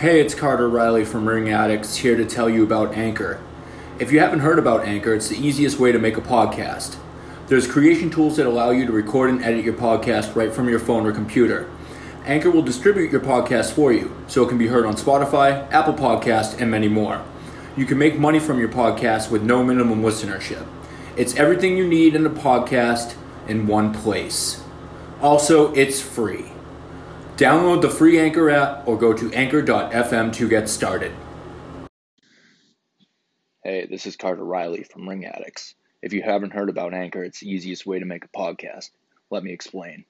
Hey, it's Carter Riley from Ring Addicts here to tell you about Anchor. If you haven't heard about Anchor, it's the easiest way to make a podcast. There's creation tools that allow you to record and edit your podcast right from your phone or computer. Anchor will distribute your podcast for you, so it can be heard on Spotify, Apple Podcast, and many more. You can make money from your podcast with no minimum listenership. It's everything you need in a podcast in one place. Also, it's free. Download the free Anchor app or go to anchor.fm to get started. Hey, this is Carter Riley from Ring Addicts. If you haven't heard about Anchor, it's the easiest way to make a podcast. Let me explain.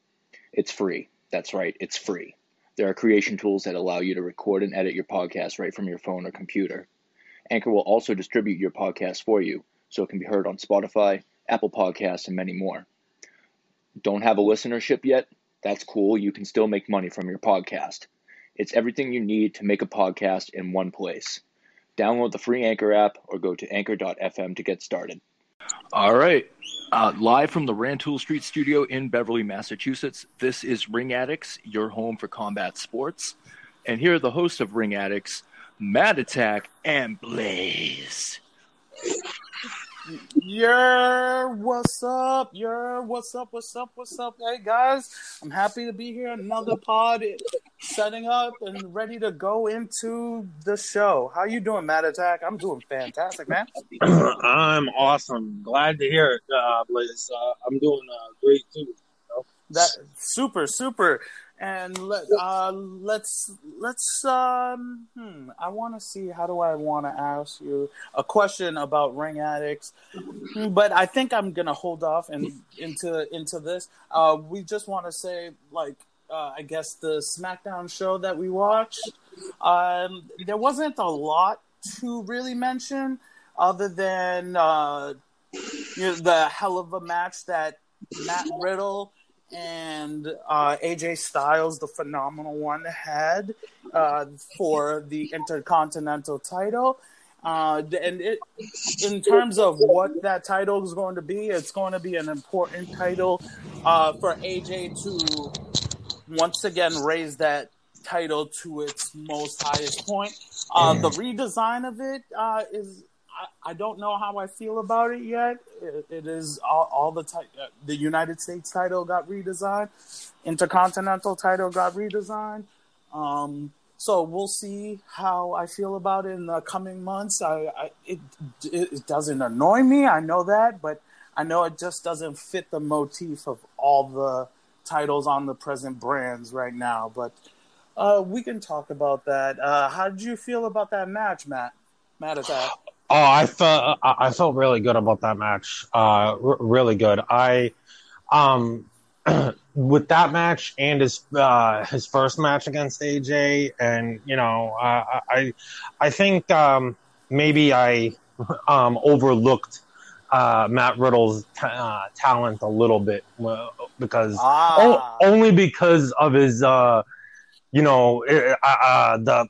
It's free. That's right, it's free. There are creation tools that allow you to record and edit your podcast right from your phone or computer. Anchor will also distribute your podcast for you, so it can be heard on Spotify, Apple Podcasts, and many more. Don't have a listenership yet? That's cool. You can still make money from your podcast. It's everything you need to make a podcast in one place. Download the free Anchor app or go to anchor.fm to get started. All right. Uh, live from the Rantoul Street studio in Beverly, Massachusetts, this is Ring Addicts, your home for combat sports. And here are the hosts of Ring Addicts, Matt Attack and Blaze. Yeah, what's up? Yeah, what's up? What's up? What's up? Hey guys, I'm happy to be here. Another pod setting up and ready to go into the show. How you doing, Matt Attack? I'm doing fantastic, man. I'm awesome. Glad to hear it, uh. Uh, I'm doing uh, great too. You know? That super, super and let uh, let's let's um hmm, I want to see how do I want to ask you a question about ring addicts, but I think I'm gonna hold off and into into this. Uh, we just want to say like uh, I guess the SmackDown show that we watched. Um, there wasn't a lot to really mention other than uh, you know, the hell of a match that Matt Riddle and uh, AJ Styles, the phenomenal one, had uh, for the Intercontinental title. Uh, and it, in terms of what that title is going to be, it's going to be an important title uh, for AJ to once again raise that title to its most highest point. Uh, the redesign of it uh, is I, I don't know how I feel about it yet. it, it is all, all the ti- uh, the United States title got redesigned, Intercontinental title got redesigned. Um, so we'll see how I feel about it in the coming months. I, I it, it, it doesn't annoy me. I know that, but I know it just doesn't fit the motif of all the titles on the present brands right now. But uh, we can talk about that. Uh, how did you feel about that match, Matt? Matt Attack. Oh, I felt I felt really good about that match. Uh, r- really good. I, um, with that match and his uh, his first match against AJ, and you know, uh, I I think um, maybe I um, overlooked uh, Matt Riddle's t- uh, talent a little bit uh, because Ah. o- only because of his uh, you know uh, the.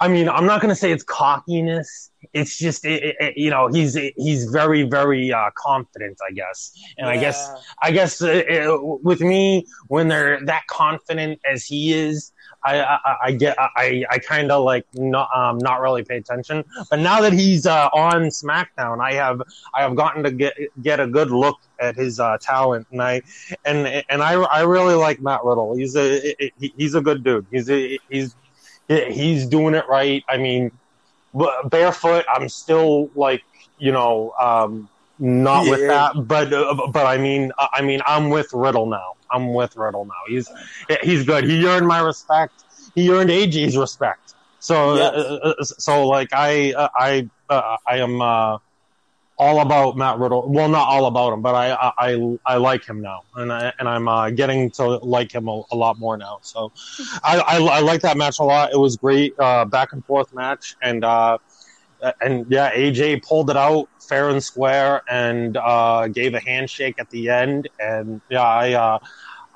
I mean, I'm not going to say it's cockiness. It's just, it, it, you know, he's he's very, very uh, confident, I guess. And I guess, I guess uh, with me, when they're that confident as he is, I I, I get, I I kind of like not um not really pay attention. But now that he's uh, on SmackDown, I have I have gotten to get get a good look at his uh, talent, and I and and I I really like Matt Riddle. He's a he- he's a good dude. He's a, he's he's doing it right. I mean, barefoot. I'm still like you know um, not with that, but uh, but I mean I mean I'm with Riddle now. I'm with Riddle now. He's he's good. He earned my respect. He earned AJ's respect. So Yes. uh, uh, so like I uh, I uh, I am. All about Matt Riddle. Well, not all about him, but I I, I, I like him now, and I, and I'm uh, getting to like him a, a lot more now. So I, I I like that match a lot. It was great, uh, back and forth match, and uh, and yeah, AJ pulled it out fair and square, and uh, gave a handshake at the end, and yeah, I uh,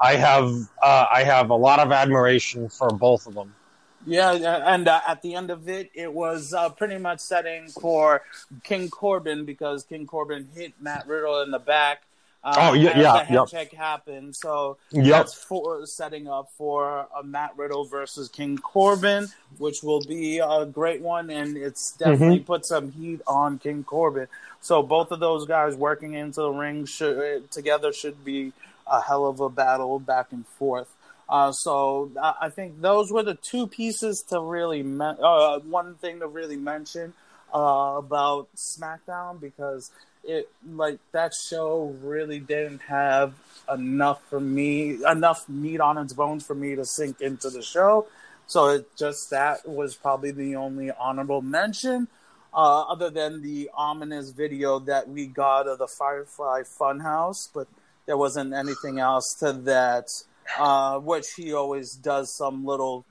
I have uh, I have a lot of admiration for both of them. Yeah, and uh, at the end of it, it was uh, pretty much setting for King Corbin because King Corbin hit Matt Riddle in the back Uh, Oh, yeah, yeah, the yep. head check happened. So Yep. that's for setting up for a Matt Riddle versus King Corbin, which will be a great one, and it's definitely Mm-hmm. put some heat on King Corbin. So both of those guys working into the ring should, together should be a hell of a battle back and forth. Uh, so I, think those were the two pieces to really uh, one thing to really mention uh, about SmackDown because it like that show really didn't have enough for me enough meat on its bones for me to sink into the show. So it just that was probably the only honorable mention. Uh, other than the ominous video that we got of the firefly funhouse but there wasn't anything else to that uh, which he always does some little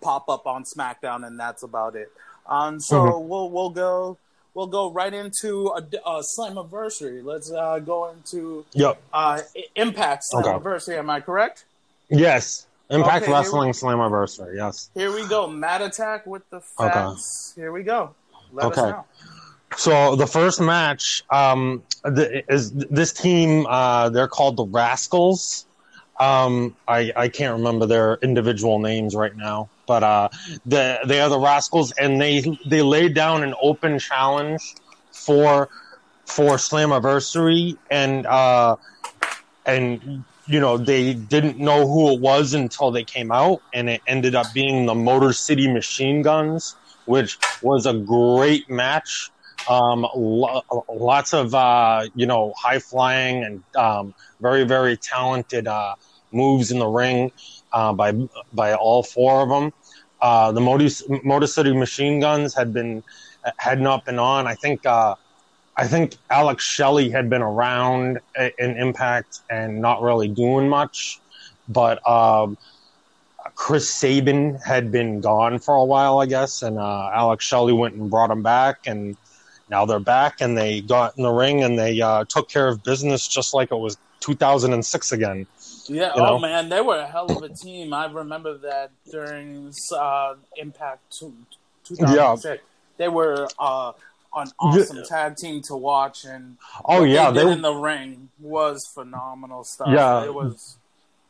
pop up on smackdown and that's about it um, so Mhm. we'll we'll go we'll go right into a, a Slammiversary. Let's uh, go into Yep. uh, Impact Okay. Slammiversary. Am I correct? Yes. Impact Okay, Wrestling Slammiversary. Yes. Here we go. Matt Attack with the Okay. Here we go. Let us Okay. know. So the first match um, the, is this team. Uh, they're called the Rascalz. Um, I I can't remember their individual names right now, but uh, the, they are the Rascalz, and they they laid down an open challenge for for Slammiversary, and uh, and you know they didn't know who it was until they came out, and it ended up being the Motor City Machine Guns, which was a great match. Um, lo- lots of uh, you know high flying and um, very very talented uh, moves in the ring uh, by by all four of them. Uh, the Motor, Motor City Machine Guns had been had not been on. I think uh, I think Alex Shelley had been around in Impact and not really doing much, but um, Chris Sabin had been gone for a while, I guess, and uh, Alex Shelley went and brought him back, and now they're back, and they got in the ring and they uh, took care of business just like it was 2006 again. Yeah. You oh know? man, they were a hell of a team. I remember that during uh, Impact two, 2006. They were uh, an awesome tag team to watch, and Oh yeah, they they in the ring was phenomenal stuff. Yeah. it was.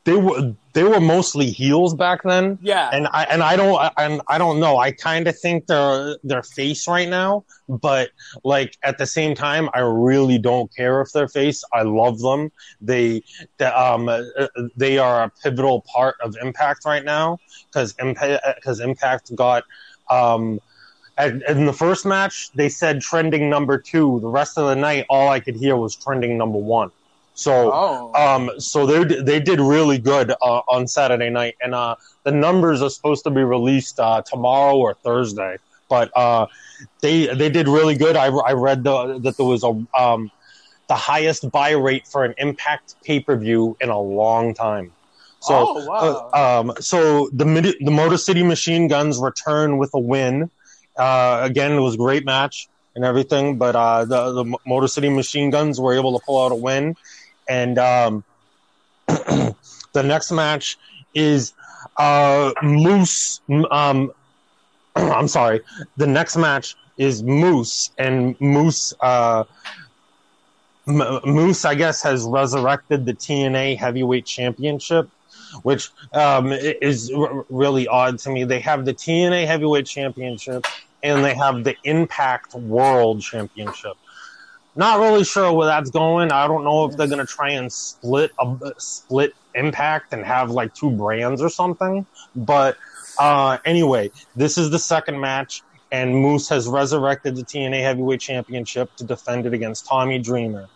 They were they were mostly heels back then. Yeah, and I and I don't and I don't know. I kind of think they're they're face right now, but like at the same time, I really don't care if they're face. I love them. They they, um uh, they are a pivotal part of Impact right now because Impact because Impact got um. at- In the first match, they said trending number two. The rest of the night, all I could hear was trending number one. So, Oh. um, so they they did really good uh, on Saturday night, and uh, the numbers are supposed to be released uh, tomorrow or Thursday. But uh, they they did really good. I, I read the, that there was a um, the highest buy rate for an Impact pay per view in a long time. So, Oh, wow. uh, um, so the the Motor City Machine Guns return with a win. Uh, again, it was a great match and everything, but uh, the the Motor City Machine Guns were able to pull out a win. And um, the next match is uh, Moose. Um, I'm sorry. The next match is Moose, and Moose. Uh, M- Moose, I guess, has resurrected the TNA Heavyweight Championship, which um, is r- really odd to me. They have the TNA Heavyweight Championship and they have the Impact World Championship. Not really sure where that's going. I don't know if they're going to try and split a split Impact and have like two brands or something. But uh, anyway, this is the second match, and Moose has resurrected the TNA Heavyweight Championship to defend it against Tommy Dreamer.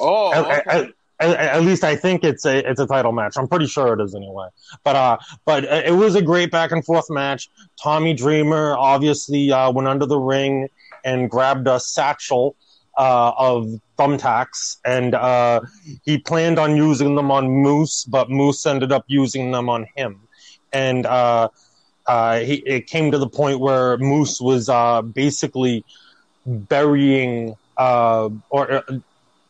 oh, At, okay. at- at- at least I think it's a it's a title match. I'm pretty sure it is anyway. But uh, but uh, it was a great back and forth match. Tommy Dreamer obviously uh, went under the ring and grabbed a satchel uh, of thumbtacks, and uh, he planned on using them on Moose, but Moose ended up using them on him, and uh, uh, he, it came to the point where Moose was uh, basically burying uh, or uh,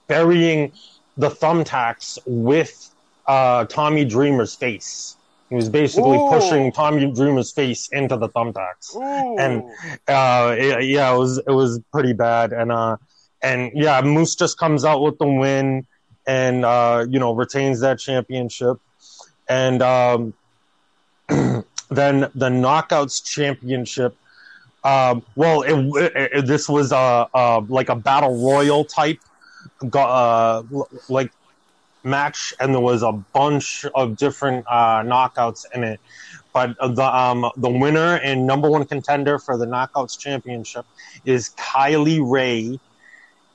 burying the thumbtacks with uh, Tommy Dreamer's face. He was basically Ooh. pushing Tommy Dreamer's face into the thumbtacks. Ooh. and- Uh, it- yeah, it was it was pretty bad, and uh, and yeah, Moose just comes out with the win, and uh, you know retains that championship. And um, then the Knockouts Championship. Um, well, it, it, this was a, a, like a battle royal type, uh, like match, and there was a bunch of different uh, knockouts in it. But the um, the winner and number one contender for the Knockouts Championship is Kylie Rae.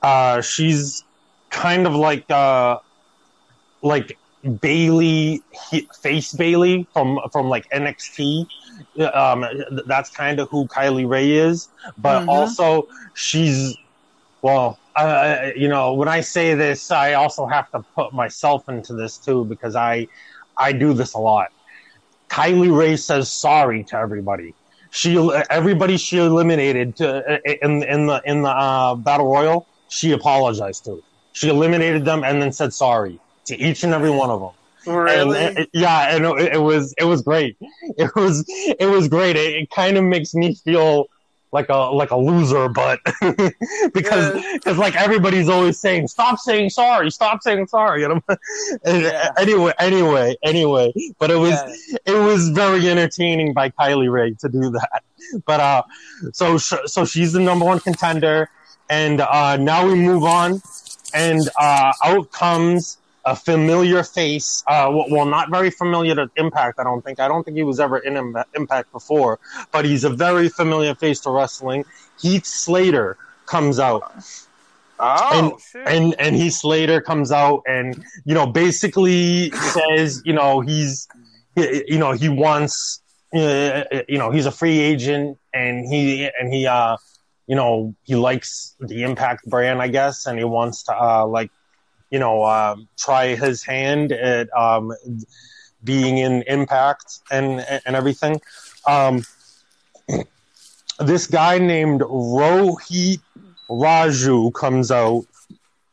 Uh, she's kind of like uh, like Bayley face Bayley from from like NXT. Um, that's kind of who Kylie Rae is, but mm-hmm. also she's well, uh, you know, when I say this, I also have to put myself into this too because I I do this a lot. Kylie Rae says sorry to everybody. She everybody she eliminated to, in in the in the uh, battle royal. She apologized to. She eliminated them and then said sorry to each and every one of them. Really? And, yeah, and it, it, was it was great. It was it was great. It, it kind of makes me feel like a like a loser, but because because yeah. like everybody's always saying, stop saying sorry, stop saying sorry. You know? yeah. Anyway, anyway, anyway, but it was yeah. it was very entertaining by Kylie Rae to do that. But uh, so so she's the number one contender, and uh, now we move on, and uh, out comes a familiar face. Uh, well, not very familiar to Impact. I don't think. I don't think he was ever in Impact before, but he's a very familiar face to wrestling. Heath Slater comes out. Oh, and, and and Heath Slater comes out and you know basically says you know he's you know he wants uh, you know he's a free agent and he and he uh you know he likes the Impact brand I guess and he wants to uh like you know, um, try his hand at um, being in Impact and and everything. Um, this guy named Rohit Raju comes out,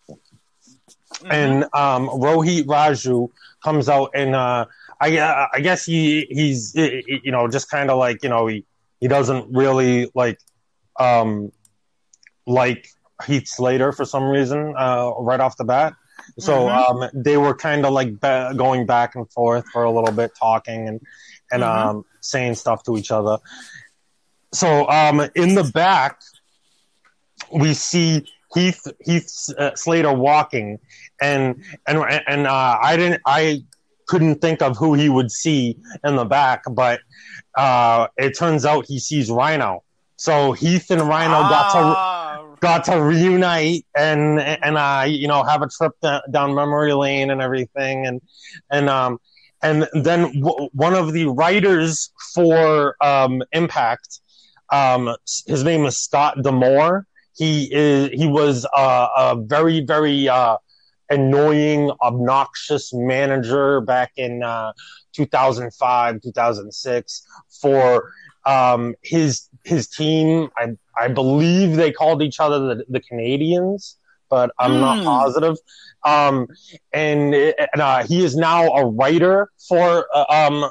mm-hmm. and um, Rohit Raju comes out, and uh, I I guess he he's you know just kind of like you know he he doesn't really like um like Heath Slater for some reason uh, right off the bat. So mm-hmm. um, they were kind of like be- going back and forth for a little bit, talking and and mm-hmm. um, saying stuff to each other. So um, in the back, we see Heath Heath uh, Slater walking, and and and uh, I didn't I couldn't think of who he would see in the back, but uh, it turns out he sees Rhino. So Heath and Rhino ah. got to ah got to reunite and and uh, you know have a trip down memory lane and everything and and um and then w- one of the writers for um, Impact, um, his name is Scott D'Amore. He is he was uh, a very very uh, annoying, obnoxious manager back in uh, 2005, 2006 for um, his his team. I I believe they called each other the, the Canadians, but I'm mm. not hmm. positive. Um, and, and uh, he is now a writer for uh, um,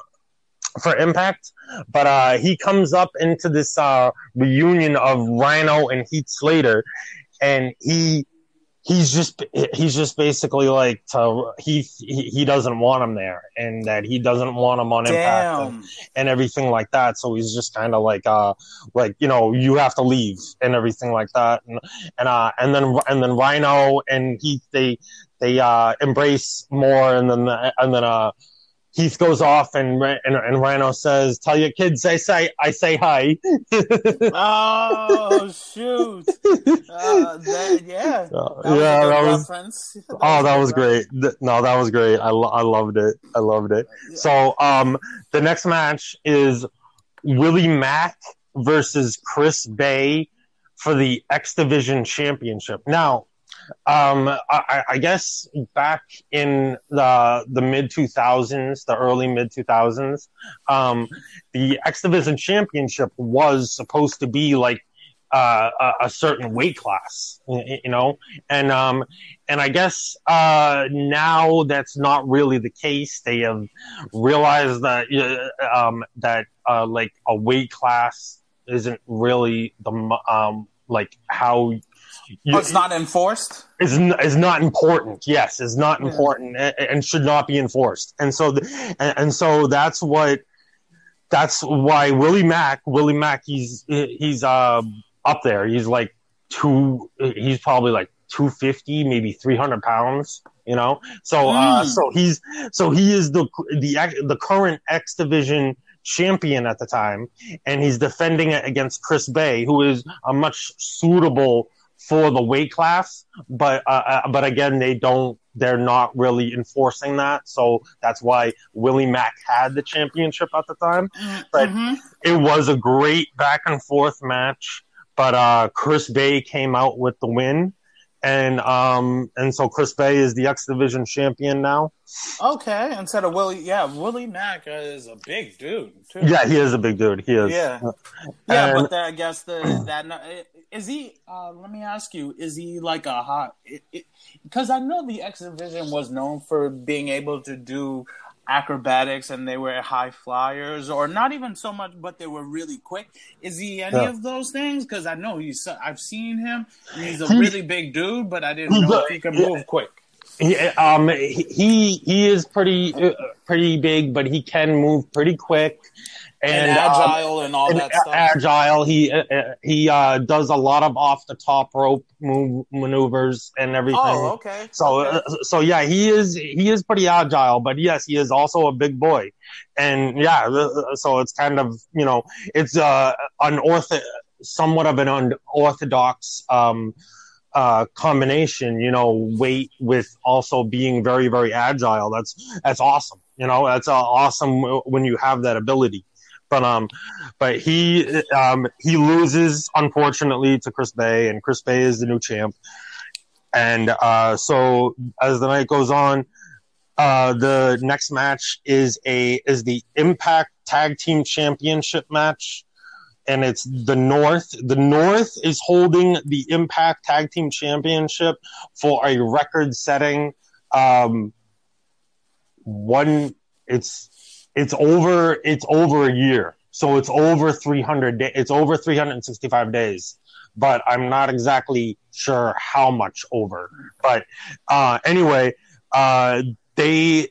for Impact. But uh, he comes up into this uh, reunion of Rhino and Heath Slater, and he he's just he's just basically like to, he, he doesn't want him there and that he doesn't want him on impact and, and, everything like that. So he's just kind of like uh like you know you have to leave and everything like that. And and uh and then and then rhino and he they they uh embrace more and then and then uh Heath goes off and, and and Rhino says, "Tell your kids I say I say hi." oh shoot! Uh, that, yeah, that yeah, that was. Oh, that was great. No, that was great. I lo- I loved it. I loved it. Yeah. So, um, the next match is Willie Mack versus Chris Bey for the X Division Championship. Now, um, I, I, guess back in the the mid two thousands, the early mid two thousands, um, the X Division Championship was supposed to be like uh, a, a, certain weight class, you know, and um, and I guess uh, now that's not really the case. They have realized that uh, um, that uh, like a weight class isn't really the um, like how oh, it's not enforced. Is is not important. Yes, is not yeah. important and, and, should not be enforced. And so, the, and, and so that's what that's why Willie Mack, Willie Mack, he's he's uh, up there. He's like two. He's probably like two fifty, maybe three hundred pounds. You know, so uh, mm. so he's so he is the the the current X division champion at the time, and he's defending it against Chris Bey who is a much suitable for the weight class, but uh, uh, but again, they don't. They're not really enforcing that, so that's why Willie Mack had the championship at the time. But mm-hmm. it was a great back and forth match. But uh, Chris Bey came out with the win, and um and so Chris Bey is the X Division champion now. Okay, instead of Willie, yeah, Willie Mack is a big dude too. Yeah, he is a big dude. He is. Yeah, yeah, and, but the, I guess the that is he. Uh, let me ask you: Is he like a hot? Because I know the X Division was known for being able to do acrobatics and they were high flyers or not even so much but they were really quick. Is he any yeah. of those things? Because i know he's i've seen him. He's a really big dude but i didn't know if he could move quick. He, um, he he is pretty uh, pretty big, but he can move pretty quick and, and agile um, and all and that stuff. Agile. He uh, uh, he uh, does a lot of off the top rope move, maneuvers and everything. Oh, okay. So okay. Uh, so yeah, he is he is pretty agile, but yes, he is also a big boy. And yeah, so it's kind of you know it's uh, an ortho, somewhat of an unorthodox. Um, uh, combination, you know, weight with also being very, very agile. That's that's awesome. You know, that's uh, awesome when you have that ability. But um, but he um he loses unfortunately to Chris Bey, and Chris Bey is the new champ. And uh, so as the night goes on, uh, the next match is a is the Impact Tag Team Championship match, and it's the North. The North is holding the Impact Tag Team Championship for a record-setting um, one. It's it's over it's over a year. So it's over 300 days it's over 365 days. But i'm not exactly sure how much over. But uh, anyway uh, they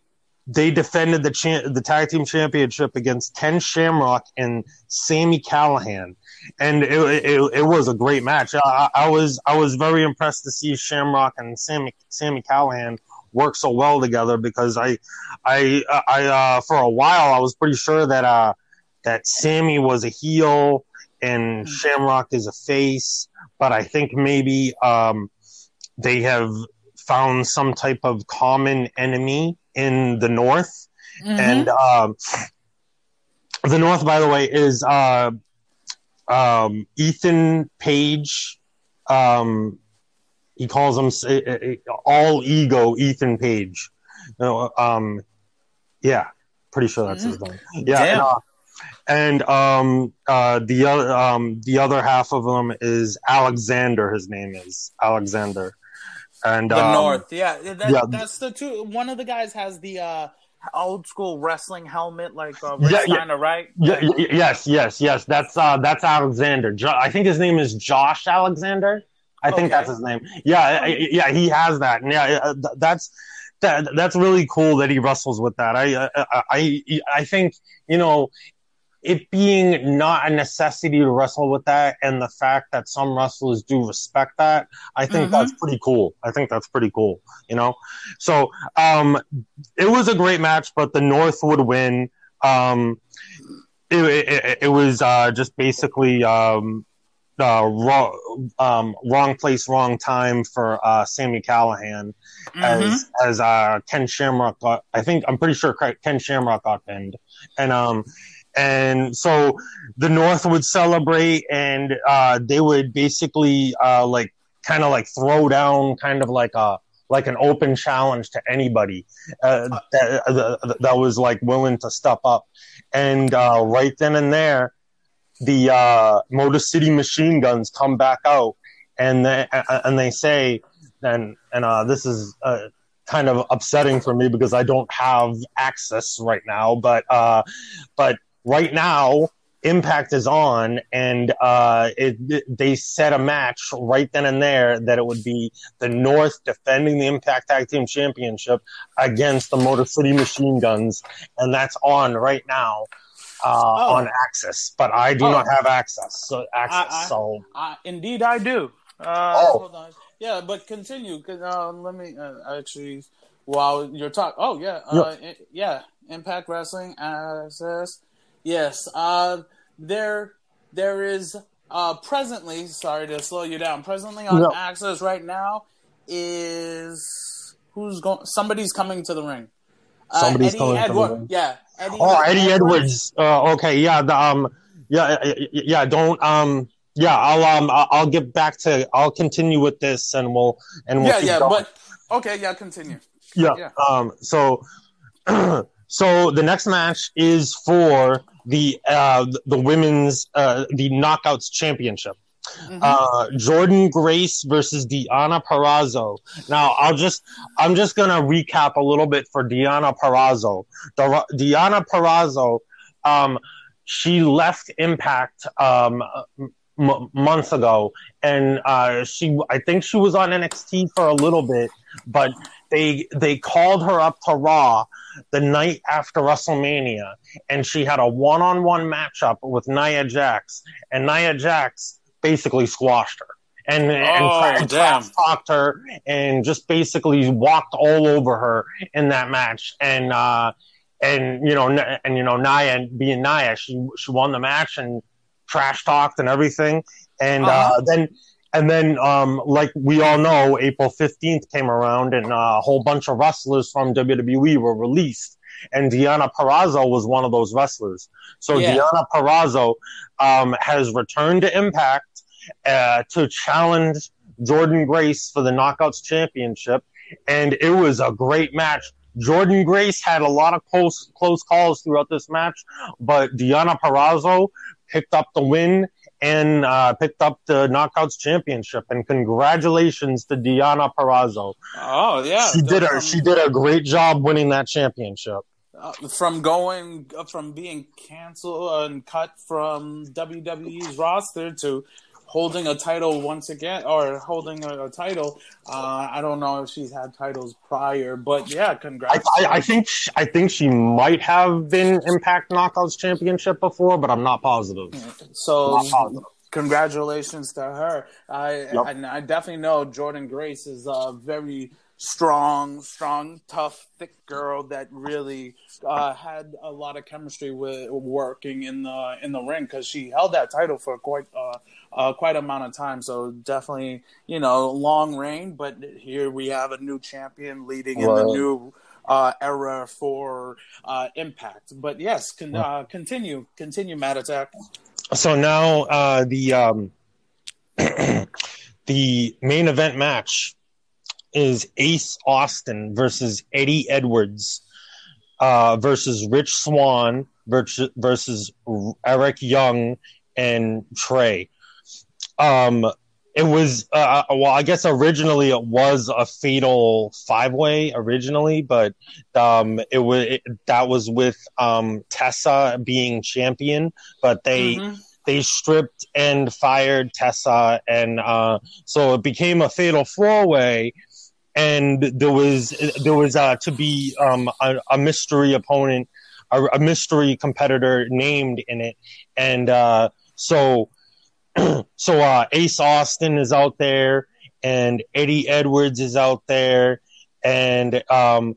they defended the cha- the tag team championship against Ken Shamrock and Sami Callihan, and it, it, it was a great match. I, I, was I was very impressed to see Shamrock and Sammy Sami Callihan work so well together because I, I, I, uh, for a while I was pretty sure that, uh, that Sami was a heel and hmm. Shamrock is a face, but I think maybe, um, they have found some type of common enemy in the North. Mm-hmm. And, um, the North, by the way, is, uh, um, Ethan Page, um, he calls him uh, uh, all ego Ethan Page. um, yeah, pretty sure that's his name. Yeah, and, uh, and um, uh, the other um, the other half of them is Alexander. His name is Alexander. And the um, North, yeah, that, yeah, that's the two. One of the guys has the uh, old school wrestling helmet, like uh, yeah, Steiner, right? Yeah, yes, yes, yes. That's uh, that's Alexander. Jo- I think his name is Josh Alexander. I think that's his name. Yeah, yeah, he has that. And yeah, uh, that's that. That's really cool that he wrestles with that. I, I, I, I think you know it being not a necessity to wrestle with that and the fact that some wrestlers do respect that, I think mm-hmm. that's pretty cool. I think that's pretty cool, you know? So, um, it was a great match, but the North would win. Um, it, it, it was, uh, just basically, um, uh, wrong, um, wrong place, wrong time for uh, Sami Callihan, mm-hmm. as as uh, Ken Shamrock got. I think I'm pretty sure Ken Shamrock got pinned, and um, and so the North would celebrate, and uh, they would basically uh, like kind of like throw down, kind of like a like an open challenge to anybody uh, that, uh, that was like willing to step up, and uh, right then and there the uh, Motor City Machine Guns come back out, and they and they say, and and uh, this is uh, kind of upsetting for me because I don't have access right now, but uh, but right now Impact is on, and uh, it, they set a match right then and there that it would be the North defending the Impact Tag Team Championship against the Motor City Machine Guns, and that's on right now uh, Oh. on Access. But I do Oh. not have access. So access. I- I- so Uh, indeed, I do. Uh, Oh. Hold on. Yeah, but continue. 'cause, Uh, let me uh, actually, while you're talking. Oh yeah, uh, i- yeah. Impact Wrestling access. Yes. Uh, there, there is uh, presently. Sorry to slow you down. Presently on No. access right now is who's going. Somebody's coming to the ring. Uh, Somebody's Eddie coming to the ring. Yeah. Eddie Oh, Eddie Edwards. Uh, okay, yeah, the, um, yeah, yeah. Don't, um, yeah. I'll, um, I'll I'll get back to. I'll continue with this, and we'll, and we'll Yeah, yeah, going. but okay, yeah, continue. yeah. yeah. Um. So, so the next match is for the uh the women's uh the knockouts championship. Mhm. Uh, Jordynne Grace versus Diana Purrazzo. Now, I'll just, I'm just gonna recap a little bit for Diana Purrazzo. The, Diana Purrazzo, um, she left Impact um, m- months ago, and uh, she, I think she was on NXT for a little bit, but they they called her up to Raw the night after WrestleMania, and she had a one-on-one matchup with Nia Jax, and Nia Jax basically squashed her. And and Oh, trash talked her and just basically walked all over her in that match. And uh and you know and you know Nia being Nia she she won the match and trash talked and everything. And uh Uh-huh. then and then um like we all know April 15th came around and uh, a whole bunch of wrestlers from WWE were released. And Diana Purrazzo was one of those wrestlers. So Yeah. Diana Purrazzo um, has returned to Impact uh, to challenge Jordynne Grace for the Knockouts Championship, and it was a great match. Jordynne Grace had a lot of close close calls throughout this match, but Diana Purrazzo picked up the win and uh, picked up the Knockouts Championship. And congratulations to Diana Purrazzo. Oh yeah, she did a she did a great job winning that championship. uh, from going uh, from being canceled and cut from WWE's roster to holding a title once again or holding a, a title. Uh, I don't know if she's had titles prior, but yeah, I, congrats. I, I think sh- I think she might have been Impact Knockouts Championship before, but I'm not positive. so Not positive. congratulations to her. I Yep. and I definitely know Jordynne Grace is a very strong, strong, tough, thick girl that really uh, had a lot of chemistry with working in the in the ring because she held that title for quite uh, uh, quite amount of time. So definitely, you know, long reign. But here we have a new champion leading in the new uh, era for uh, Impact. But yes, con- uh, continue, continue, Matt Attack. So now uh, the um, the main event match is Ace Austin versus Eddie Edwards uh, versus Rich Swann versus, versus Eric Young and Trey. Um, it was uh, well, I guess originally it was a fatal five way originally, but um, it was it, that was with um, Tessa being champion, but they Mhm. they stripped and fired Tessa, and uh, so it became a fatal four way. And there was there was uh, to be um, a, a mystery opponent, a, a mystery competitor named in it, and uh, so so uh, Ace Austin is out there, and Eddie Edwards is out there, and um,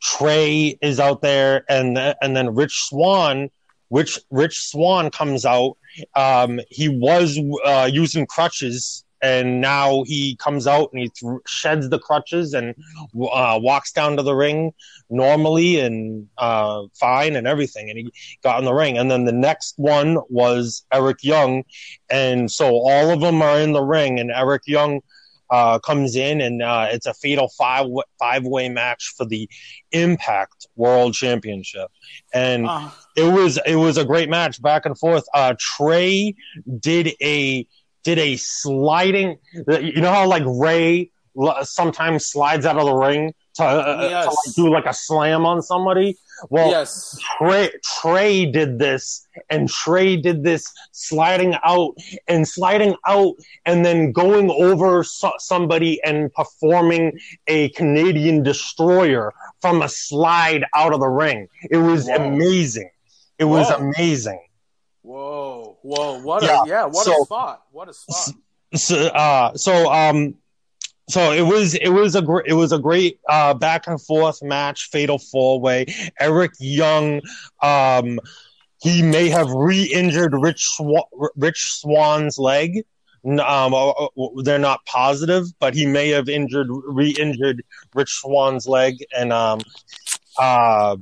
Trey is out there, and and then Rich Swann. Rich Rich Swann comes out. Um, he was uh, using crutches, and now he comes out and he th- sheds the crutches and uh, walks down to the ring normally and uh, fine and everything. And he got in the ring. And then the next one was Eric Young, and so all of them are in the ring, and Eric Young. Uh, comes in and uh, it's a fatal five five way match for the Impact World Championship, and Uh, it was it was a great match back and forth. Uh, Trey did a did a sliding. You know how like Ray sometimes slides out of the ring. to, uh, Yes. to like, do like a slam on somebody. Well, yes. Trey, Trey did this, and Trey did this sliding out and sliding out, and then going over so- somebody and performing a Canadian destroyer from a slide out of the ring. It was Whoa. amazing. It was Whoa. amazing. Whoa, whoa, what Yeah, a yeah, what so- a spot. What a spot. so uh so um so it was it was a great it was a great uh back and forth match fatal four way eric young um he may have re-injured rich Swa- rich swann's leg um uh, uh, they're not positive but he may have injured re-injured rich swann's leg and um uh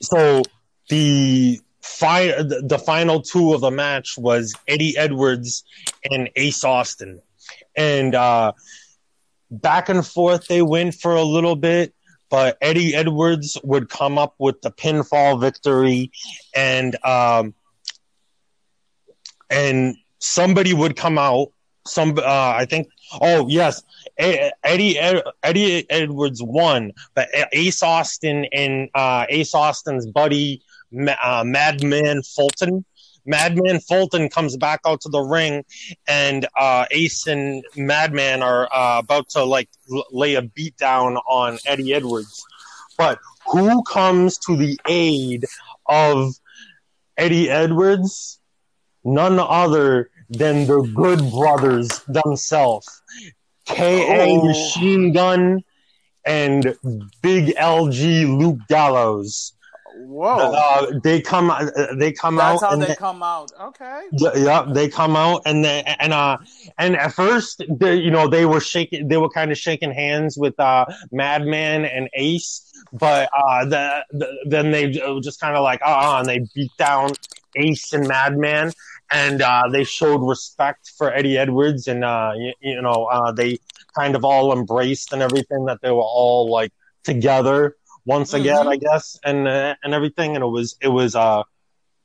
so the the the final two of the match was Eddie Edwards and Ace Austin. And uh, back and forth they went for a little bit, but Eddie Edwards would come up with the pinfall victory and um, and somebody would come out some uh, I think oh yes Eddie Eddie Edwards won but Ace Austin and uh, Ace Austin's buddy uh, Madman Fulton. Madman Fulton comes back out to the ring, and uh, Ace and Madman are uh, about to like l- lay a beat down on Eddie Edwards. But who comes to the aid of Eddie Edwards? None other than the Good Brothers themselves. K.A. Oh. Machine Gun and Big LG Luke Gallows. Whoa. Uh, they come, uh, they come That's out, how and they they, come out. Okay. yeah, they come out, and they, and uh, and at first, they, you know, they were shaking, they were kind of shaking hands with uh, Madman and Ace, but uh, the, the then they just kind of like, uh, and they beat down Ace and Madman, and uh, they showed respect for Eddie Edwards, and uh, you, you know, uh, they kind of all embraced and everything that they were all like together once again, Mhm. I guess, and uh, and everything, and it was it was uh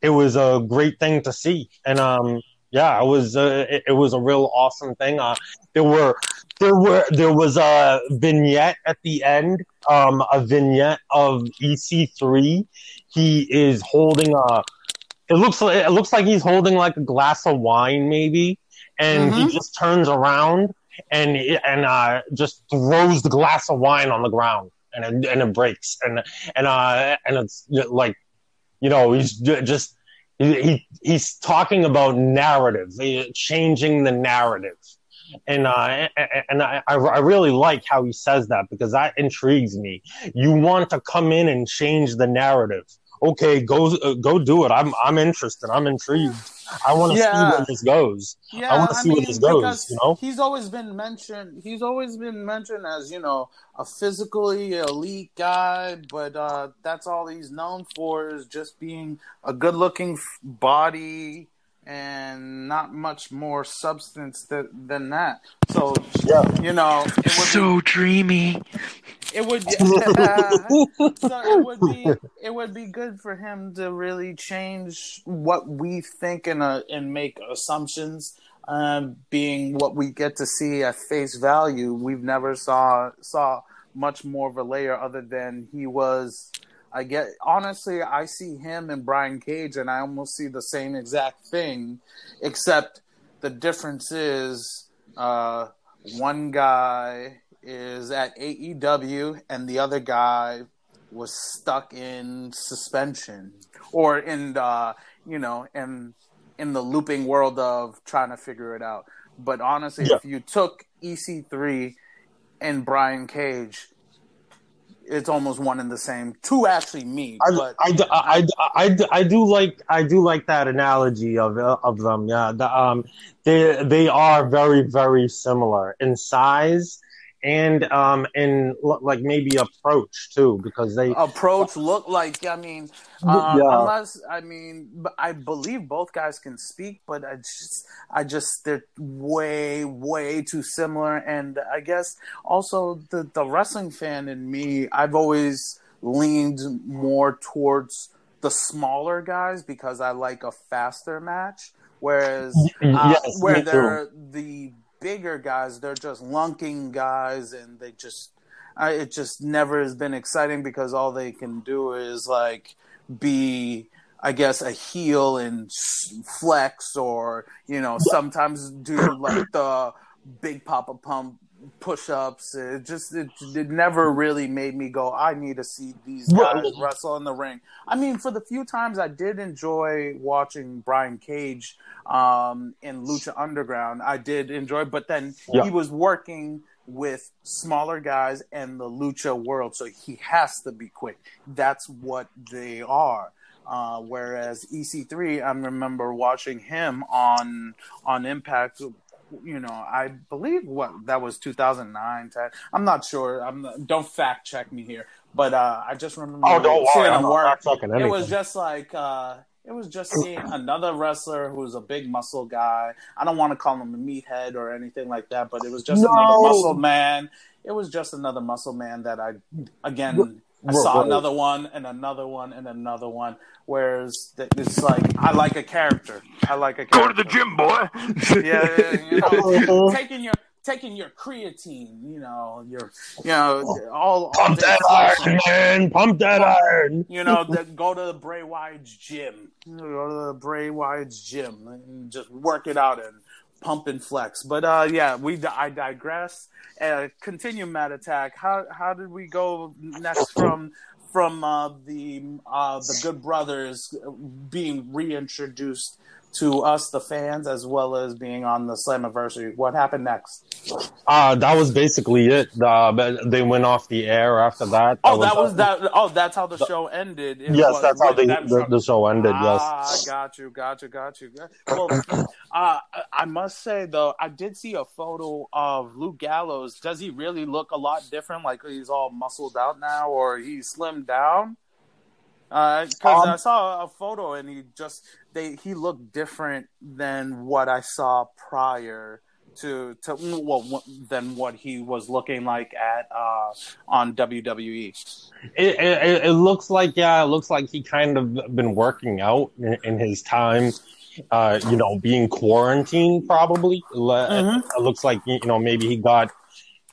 it was a great thing to see, and um yeah, it was uh, it, it was a real awesome thing. Uh, there were there were there was a vignette at the end, um, a vignette of EC3. He is holding a. It looks like it looks like he's holding like a glass of wine, maybe, and he Mhm. just turns around and and uh, just throws the glass of wine on the ground, and it, and it breaks, and and uh, and it's like, you know, he's just he, he he's talking about narrative, changing the narrative, and uh, and I I really like how he says that because that intrigues me. You want to come in and change the narrative. Okay, go uh, go do it. I'm I'm interested. I'm intrigued. I want to see where this goes. Yeah, wanna see where this goes, you know? he's always been mentioned. He's always been mentioned as you know a physically elite guy, but uh, that's all he's known for is just being a good-looking body and not much more substance th- than that. So Yeah. you know, it would So dreamy. it would so it would be it would be good for him to really change what we think and uh, and make assumptions. Um, being what we get to see at face value, we've never saw saw much more of a layer other than he was. I get honestly, I see him and Brian Cage, and I almost see the same exact thing, except the difference is uh, one guy is at AEW and the other guy was stuck in suspension or in uh, you know in in the looping world of trying to figure it out. But honestly, Yeah. if you took EC3 and Brian Cage, it's almost one and the same. Two actually me, I, I, I, I, I, do like I do like that analogy of of them. Yeah, the, um, they they are very very similar in size and um in l- like maybe approach too because they approach look like I mean, um, Yeah. unless I mean, I believe both guys can speak, but I just I just they're way way too similar, and I guess also the the wrestling fan in me, I've always leaned more towards the smaller guys because I like a faster match, whereas uh, yes, where they're the bigger guys, they're just lunking guys, and they just I, it just never has been exciting because all they can do is like be I guess a heel and flex or you know sometimes do like the big papa pump push-ups it just it, it never really made me go i need to see these guys wrestle in the ring i mean for the few times i did enjoy watching brian cage um, in lucha underground i did enjoy but then yeah. he was working with smaller guys and the lucha world so he has to be quick that's what they are uh, whereas EC3, I remember watching him on on Impact. You know, I believe what that was 2009. 10. I'm not sure. I'm not, don't fact check me here, but uh, I just remember. Oh, don't worry. I'm not It was just like uh, it was just seeing another wrestler who was a big muscle guy. I don't want to call him a meathead or anything like that, but it was just no. another muscle man. It was just another muscle man that I, again, I saw another one and another one and another one. Whereas it's like I like a character. I like a character. Go to the gym, boy. yeah, yeah, you know, uh-huh. taking your taking your creatine, you know, your you know all pump all that iron, man, pump that iron. You know, the, go to the Bray Wyatt's gym. Go to the Bray Wyatt's gym and just work it out and pump and flex. But uh, yeah, we I digress. Uh, continue Matt Attack. How how did we go next from from uh, the uh, the Good Brothers being reintroduced to us, the fans, as well as being on the Slammiversary. What happened next? Uh, that was basically it. Uh, they went off the air after that. Oh, that was, that was that. Oh, that's how the show ended. It yes, was, that's how they, the, the, show ended. Ah, yes. got you, got you, got you. Well, uh, I must say though, I did see a photo of Luke Gallows. Does he really look a lot different? Like he's all muscled out now, or he's slimmed down? Because uh, um, I saw a photo and he just they he looked different than what I saw prior to to well than what he was looking like at uh, on WWE. It, it, it looks like yeah, it looks like he kind of been working out in, in his time. Uh, you know, being quarantined probably. Mm-hmm. It, it looks like you know maybe he got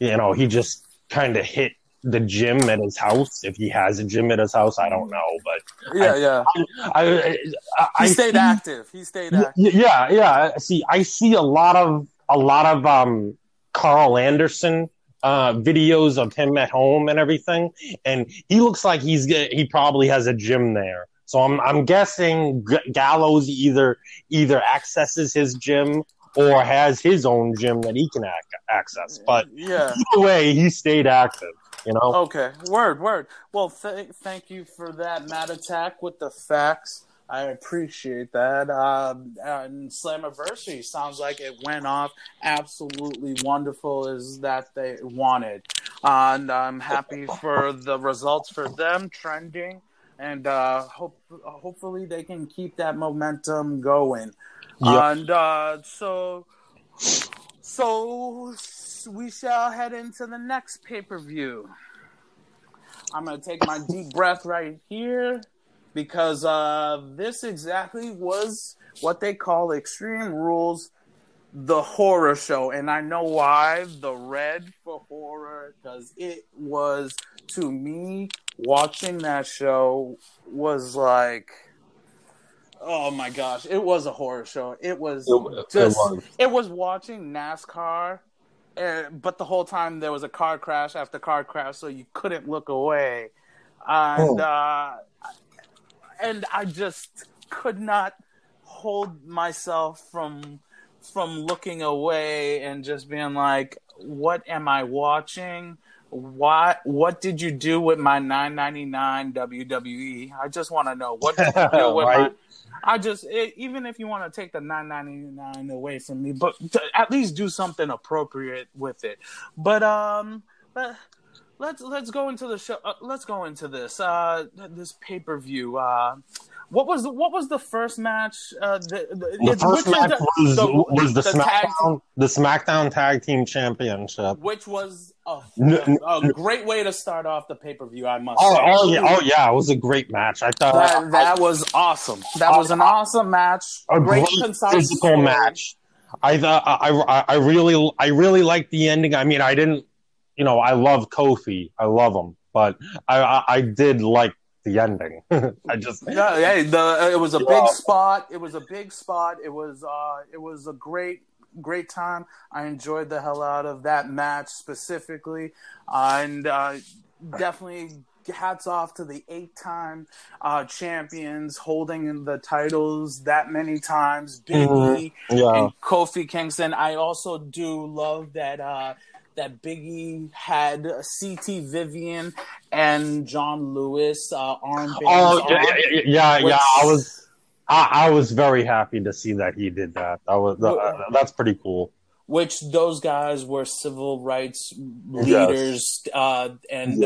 you know he just kind of hit the gym at his house. If he has a gym at his house, I don't know, but yeah, I, yeah. I, I, I he stayed see, active. He stayed active. Yeah, yeah. See, I see a lot of a lot of um, Karl Anderson uh, videos of him at home and everything, and he looks like he's he probably has a gym there. So I'm I'm guessing Gallows either either accesses his gym or has his own gym that he can ac- access. But yeah, either way, he stayed active. You know. Okay. Word. Word. Well, th- thank you for that, Matt Attack, with the facts. I appreciate that. Um, and Slammiversary sounds like it went off absolutely wonderful as that they wanted. Uh, and I'm happy for the results for them trending. And uh, hope hopefully they can keep that momentum going. Yep. And uh, so, so we shall head into the next pay per view. I'm going to take my deep breath right here because uh, this exactly was what they call Extreme Rules, the horror show. And I know why the red for horror, because it was, to me, watching that show was like. Oh my gosh, it was a horror show. It was it, just it was. it was watching NASCAR but the whole time there was a car crash after car crash, so you couldn't look away, and oh. uh, and I just could not hold myself from from looking away and just being like, "What am I watching? What what did you do with my 9.99 WWE? I just want to know what did you do with right. my I just it, even if you want to take the nine ninety nine away from me, but at least do something appropriate with it. But um, but let's let's go into the show. Uh, let's go into this uh this pay per view. Uh, what was the, what was the first match? Uh, the, the, the first match was the, was the, the SmackDown the SmackDown Tag Team Championship, which was a, a great way to start off the pay per view. I must. Oh, say. oh yeah, oh yeah, it was a great match. I thought that, that was awesome. That was an awesome match. A great, great physical story. match. I thought I, I I really I really liked the ending. I mean, I didn't you know, I love Kofi, I love him, but I I, I did like the ending. I just yeah, hey, the it was a big spot. It was a big spot. It was uh, it was a great great time. I enjoyed the hell out of that match specifically, uh, and uh, definitely hats off to the eight time uh, champions holding the titles that many times, Big Mhm. E yeah. and Kofi Kingston. I also do love that uh, that Biggie had CT Vivian and John Lewis uh, armbands. Oh on, yeah, yeah, yeah, yeah. I was I, I was very happy to see that he did that. That was uh, that's pretty cool. Which those guys were civil rights Yes. leaders, uh, and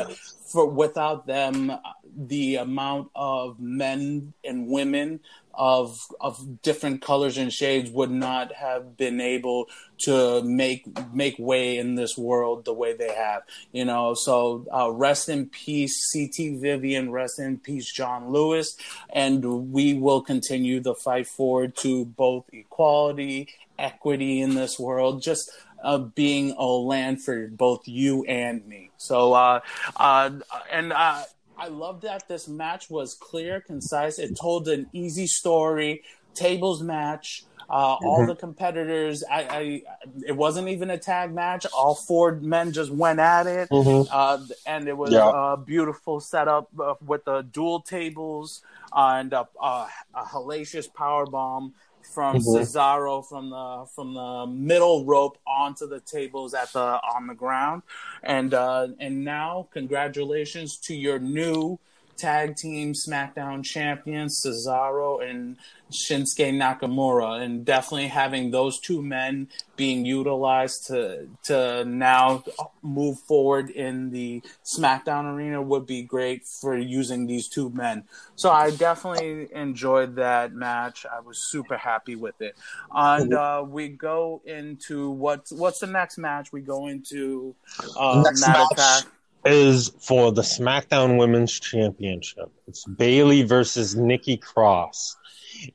for without them, the amount of men and women of of different colors and shades would not have been able to make make way in this world the way they have. You know, so uh, rest in peace, CT Vivian. Rest in peace, John Lewis, and we will continue the fight forward to both equality, equity in this world. Just uh, being a land for both you and me. So, uh, uh, and uh, I love that this match was clear, concise. It told an easy story, tables match. Uh, All the competitors, I, I, it wasn't even a tag match. All four men just went at it, Mhm. uh, and it was Yeah. a beautiful setup uh, with the dual tables and a, a, a hellacious power bomb from Mhm. Cesaro from the from the middle rope onto the tables at the on the ground, and uh, and now congratulations to your new tag team SmackDown champions Cesaro and Shinsuke Nakamura, and definitely having those two men being utilized to to now move forward in the SmackDown arena would be great for using these two men. So I definitely enjoyed that match. I was super happy with it. And uh, we go into what's what's the next match? We go into uh, Next Matt match. Attack. Is for the SmackDown Women's Championship. It's Bayley versus Nikki Cross.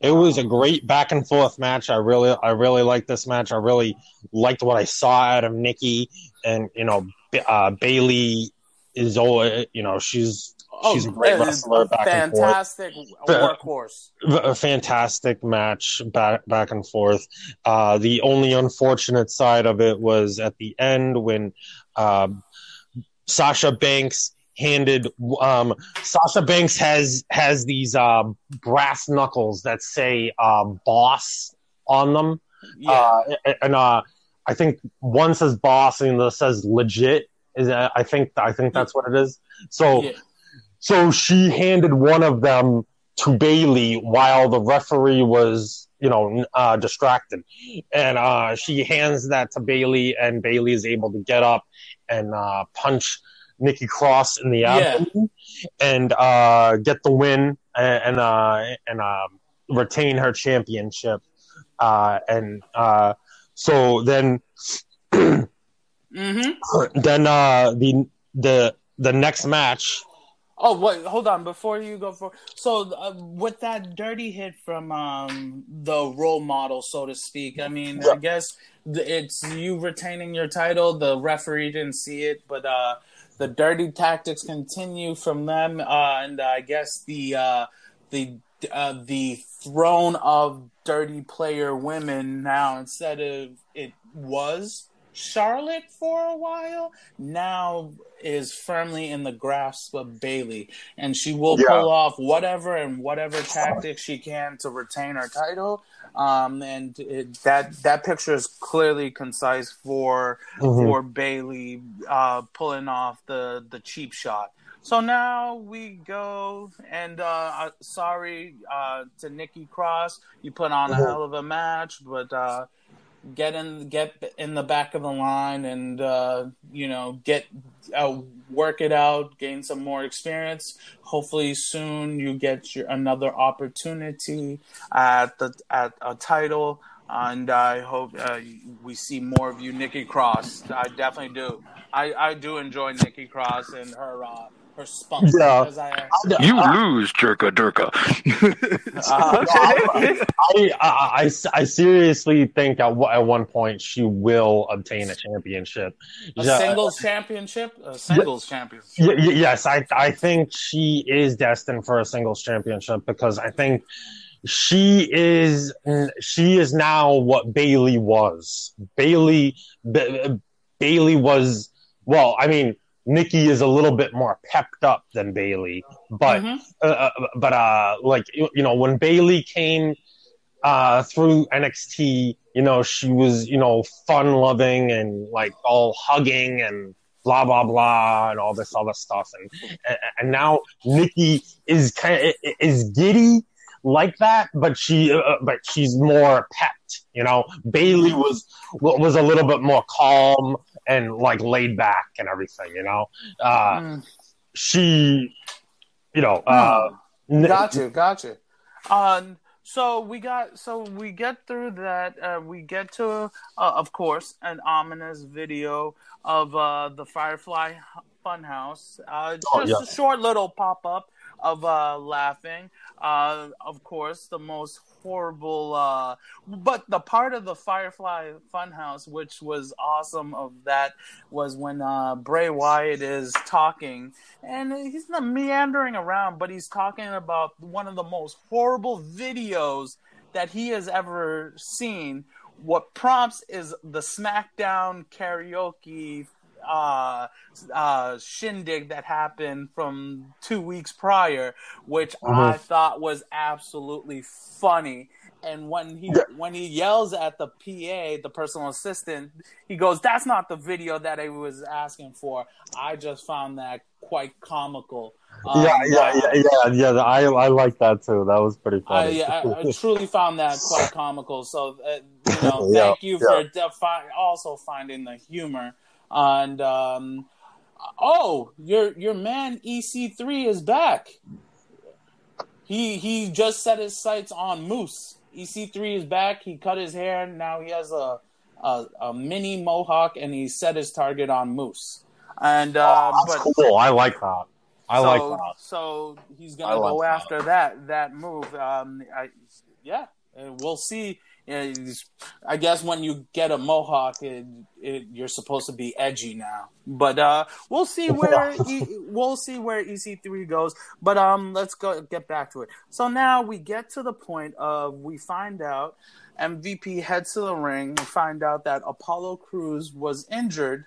It was a great back and forth match. I really, I really liked this match. I really liked what I saw out of Nikki, and you know, uh, Bayley is always, you know, she's she's a great wrestler. Back and forth. fantastic workhorse. a fantastic match back back and forth. Uh, the only unfortunate side of it was at the end when uh, Sasha Banks handed um, Sasha Banks has has these uh, brass knuckles that say uh, "boss" on them, Yeah. uh, and uh, I think one says "boss" and the other says "legit." Is I think I think that's what it is. So. yeah. So she handed one of them to Bayley while the referee was, you know, uh, distracted. And uh, she hands that to Bayley, and Bayley is able to get up and uh, punch Nikki Cross in the Yeah. abdomen and uh, get the win and and, uh, and um, retain her championship. Uh, and uh, so then, Mm-hmm. then uh, the the the next match. Oh wait, hold on. Before you go for so uh, with that dirty hit from um, the role model, so to speak. I mean, I guess it's you retaining your title. The referee didn't see it, but uh, the dirty tactics continue from them, uh, and I guess the uh, the uh, the throne of dirty player women now instead of it was Charlotte for a while now is firmly in the grasp of Bayley, and she will Yeah. pull off whatever and whatever tactics she can to retain her title. Um, and it, that that picture is clearly concise for Mhm. for Bayley uh, pulling off the the cheap shot. So now we go and uh, uh, sorry uh, to Nikki Cross, you put on a Mhm. hell of a match, but uh, get in get in the back of the line and uh, you know get uh, work it out, gain some more experience. Hopefully soon you get your another opportunity at the at a title. And I hope uh, we see more of you, Nikki Cross. I definitely do. I, I do enjoy Nikki Cross and her uh, her spunk. Yeah. because I, You lose, Jerka Durka. uh, I, I, I, I seriously think at, one- at one point she will obtain a championship. a Yeah, singles championship, a singles championship. y- y- yes, I, I think she is destined for a singles championship because I think she is she is now what Bayley was. Bayley B- Bayley was well, I mean, Nikki is a little bit more pepped up than Bayley, but Mhm. uh, uh, but uh, like you, know, when Bayley came uh, through NXT, you know, she was you know fun loving and like all hugging and blah blah blah and all this other stuff, and and, and now Nikki is kind of, is giddy like that, but she uh, but she's more pepped. You know, Bayley was was a little bit more calm and like laid back and everything. You know, uh, Mm. she, you know, uh, n- Got you, got you. Um, so we got, so we get through that. Uh, we get to, uh, of course, an ominous video of uh, the Firefly Funhouse. Uh, just Oh, yeah. a short little pop up of uh, laughing. Uh, of course, the most horrible, uh, but the part of the Firefly Funhouse, which was awesome, of that was when uh, Bray Wyatt is talking and he's not meandering around, but he's talking about one of the most horrible videos that he has ever seen. What prompts is the SmackDown karaoke uh, uh, shindig that happened from two weeks prior, which I thought was absolutely funny. And when he Yeah. when he yells at the PA, the personal assistant, he goes, "That's not the video that I was asking for." I just found that quite comical. Um, yeah, yeah, yeah, yeah, yeah. I I like that too. That was pretty I, funny. I, I truly found that quite comical. So, uh, you know, Yeah, thank you for defi- also finding the humor. And um, oh, your your man EC3 is back. He he just set his sights on Moose. EC3 is back. He cut his hair. Now he has a a, a mini mohawk, and he set his target on Moose. And uh, Oh, that's but cool. I like that. I so, like that. So he's gonna like go that. after that that move. Um, I, yeah, we'll see. I guess when you get a mohawk, it, it, you're supposed to be edgy now. But uh, we'll see where e, we'll see where EC3 goes. But um, let's go get back to it. So now we get to the point of we find out MVP heads to the ring. We find out that Apollo Crews was injured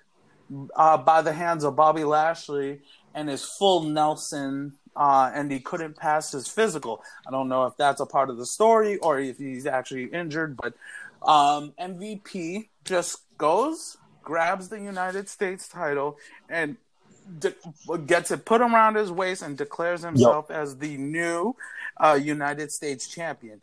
uh, by the hands of Bobby Lashley and his full Nelson, uh, and he couldn't pass his physical. I don't know if that's a part of the story or if he's actually injured, but um, MVP just goes, grabs the United States title, and de- gets it put around his waist and declares himself as the new uh, United States champion.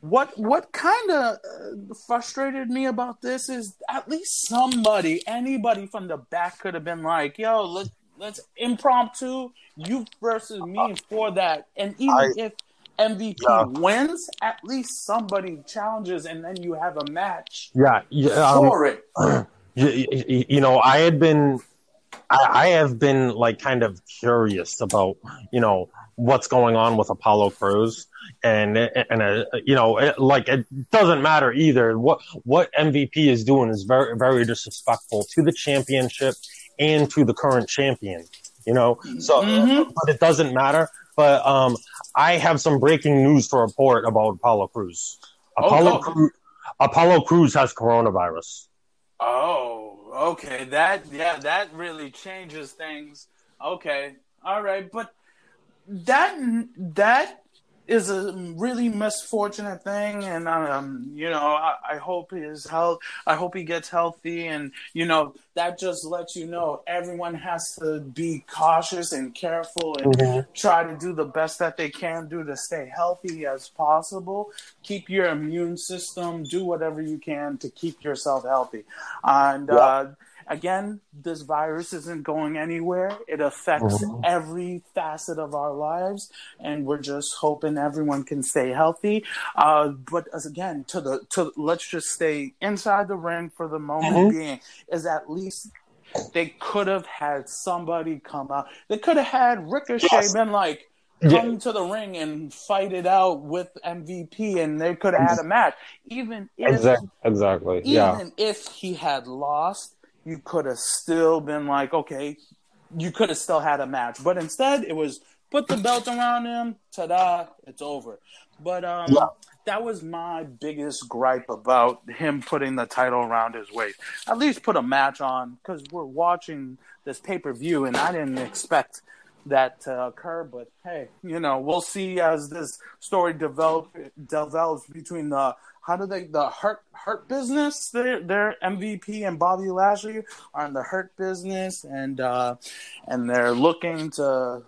What what kind of uh, frustrated me about this is at least somebody, anybody from the back could have been like, "Yo, let let's impromptu you versus me for that." And even I- if MVP Yeah. wins, at least somebody challenges, and then you have a match Yeah, yeah. Um, for it. you, you, you know, I had been, I, I have been like kind of curious about, you know, what's going on with Apollo Crews, and and uh, you know, it, like it doesn't matter either. What what MVP is doing is very very disrespectful to the championship and to the current champion. You know, so Mhm. but it doesn't matter. But um, I have some breaking news to report about Apollo Crews. Apollo Oh, Apollo Crews has coronavirus. Oh, okay. That yeah, that really changes things. Okay, all right, but that that is a really misfortunate thing, and um, you know, I, I hope his health. I hope he gets healthy, and you know, that just lets you know everyone has to be cautious and careful and try to do the best that they can do to stay healthy as possible. Keep your immune system. Do whatever you can to keep yourself healthy. And Yeah. uh, again, this virus isn't going anywhere. It affects Mhm. every facet of our lives, and we're just hoping everyone can stay healthy. Uh, but as again, to the to let's just stay inside the ring for the moment Mhm. being is at least they could have had somebody come out. They could have had Ricochet Yes. been like Yeah. come to the ring and fight it out with MVP, and they could have had a match. Even if Exactly. Exactly. even Yeah. if he had lost, you could have still been like, okay, you could have still had a match. But instead, it was put the belt around him, ta-da, it's over. But um, Yeah. that was my biggest gripe about him putting the title around his waist. At least put a match on because we're watching this pay per view, and I didn't expect that to occur. But hey, you know, we'll see as this story develop develops between the how do they the hurt hurt business their their MVP and Bobby Lashley are in the hurt business and uh and they're looking to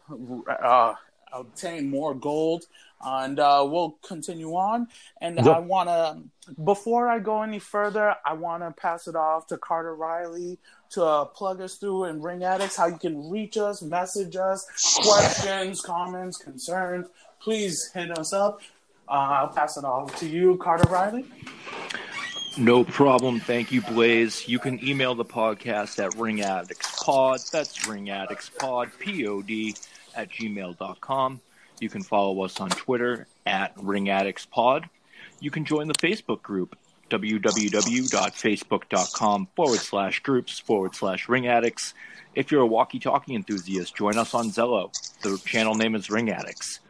uh obtain more gold and uh we'll continue on. And Yep. I want to before I go any further I want to pass it off to Carter Riley to uh, plug us through and Ring Addicts how you can reach us message us questions comments concerns. Please hit us up Uh, I'll pass it off to you, Carter Riley. No problem. Thank you, Blaze. You can email the podcast at ringaddictspod. That's ringaddictspod, P-O-D, at gmail.com. You can follow us on Twitter at ringaddictspod. You can join the Facebook group, www.facebook.com forward slash groups forward slash ringaddicts. If you're a walkie-talkie enthusiast, join us on Zello. The channel name is Ring Addicts.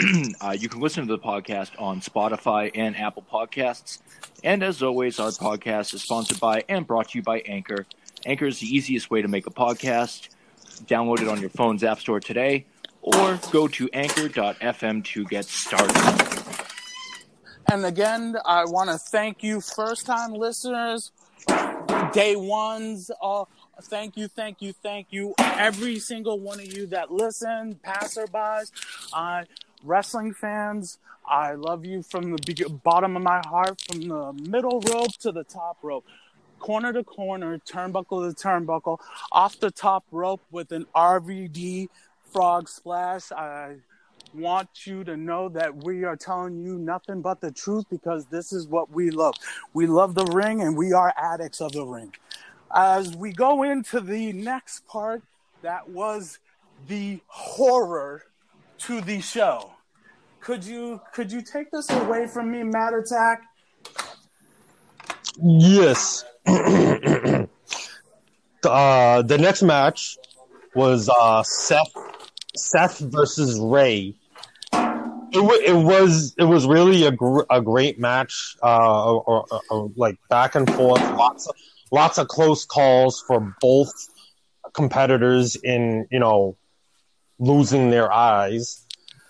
uh, you can listen to the podcast on Spotify and Apple Podcasts. And as always, our podcast is sponsored by and brought to you by Anchor. Anchor is the easiest way to make a podcast. Download it on your phone's App Store today or go to anchor.fm to get started. And again, I want to thank you, first time listeners, day ones. Uh, thank you, thank you, thank you. Every single one of you that listen, passerbys, uh, wrestling fans. I love you from the be- bottom of my heart, from the middle rope to the top rope. Corner to corner, turnbuckle to turnbuckle, off the top rope with an RVD frog splash. I want you to know that we are telling you nothing but the truth because this is what we love. We love the ring and we are addicts of the ring. As we go into the next part, that was the horror to the show. Could you could you take this away from me, Matt Attack? Yes. uh, the next match was uh, Seth Seth versus Rey. It, w- it was it was really a, gr- a great match, uh, or, or, or, like back and forth, lots of lots of close calls for both competitors in you know losing their eyes.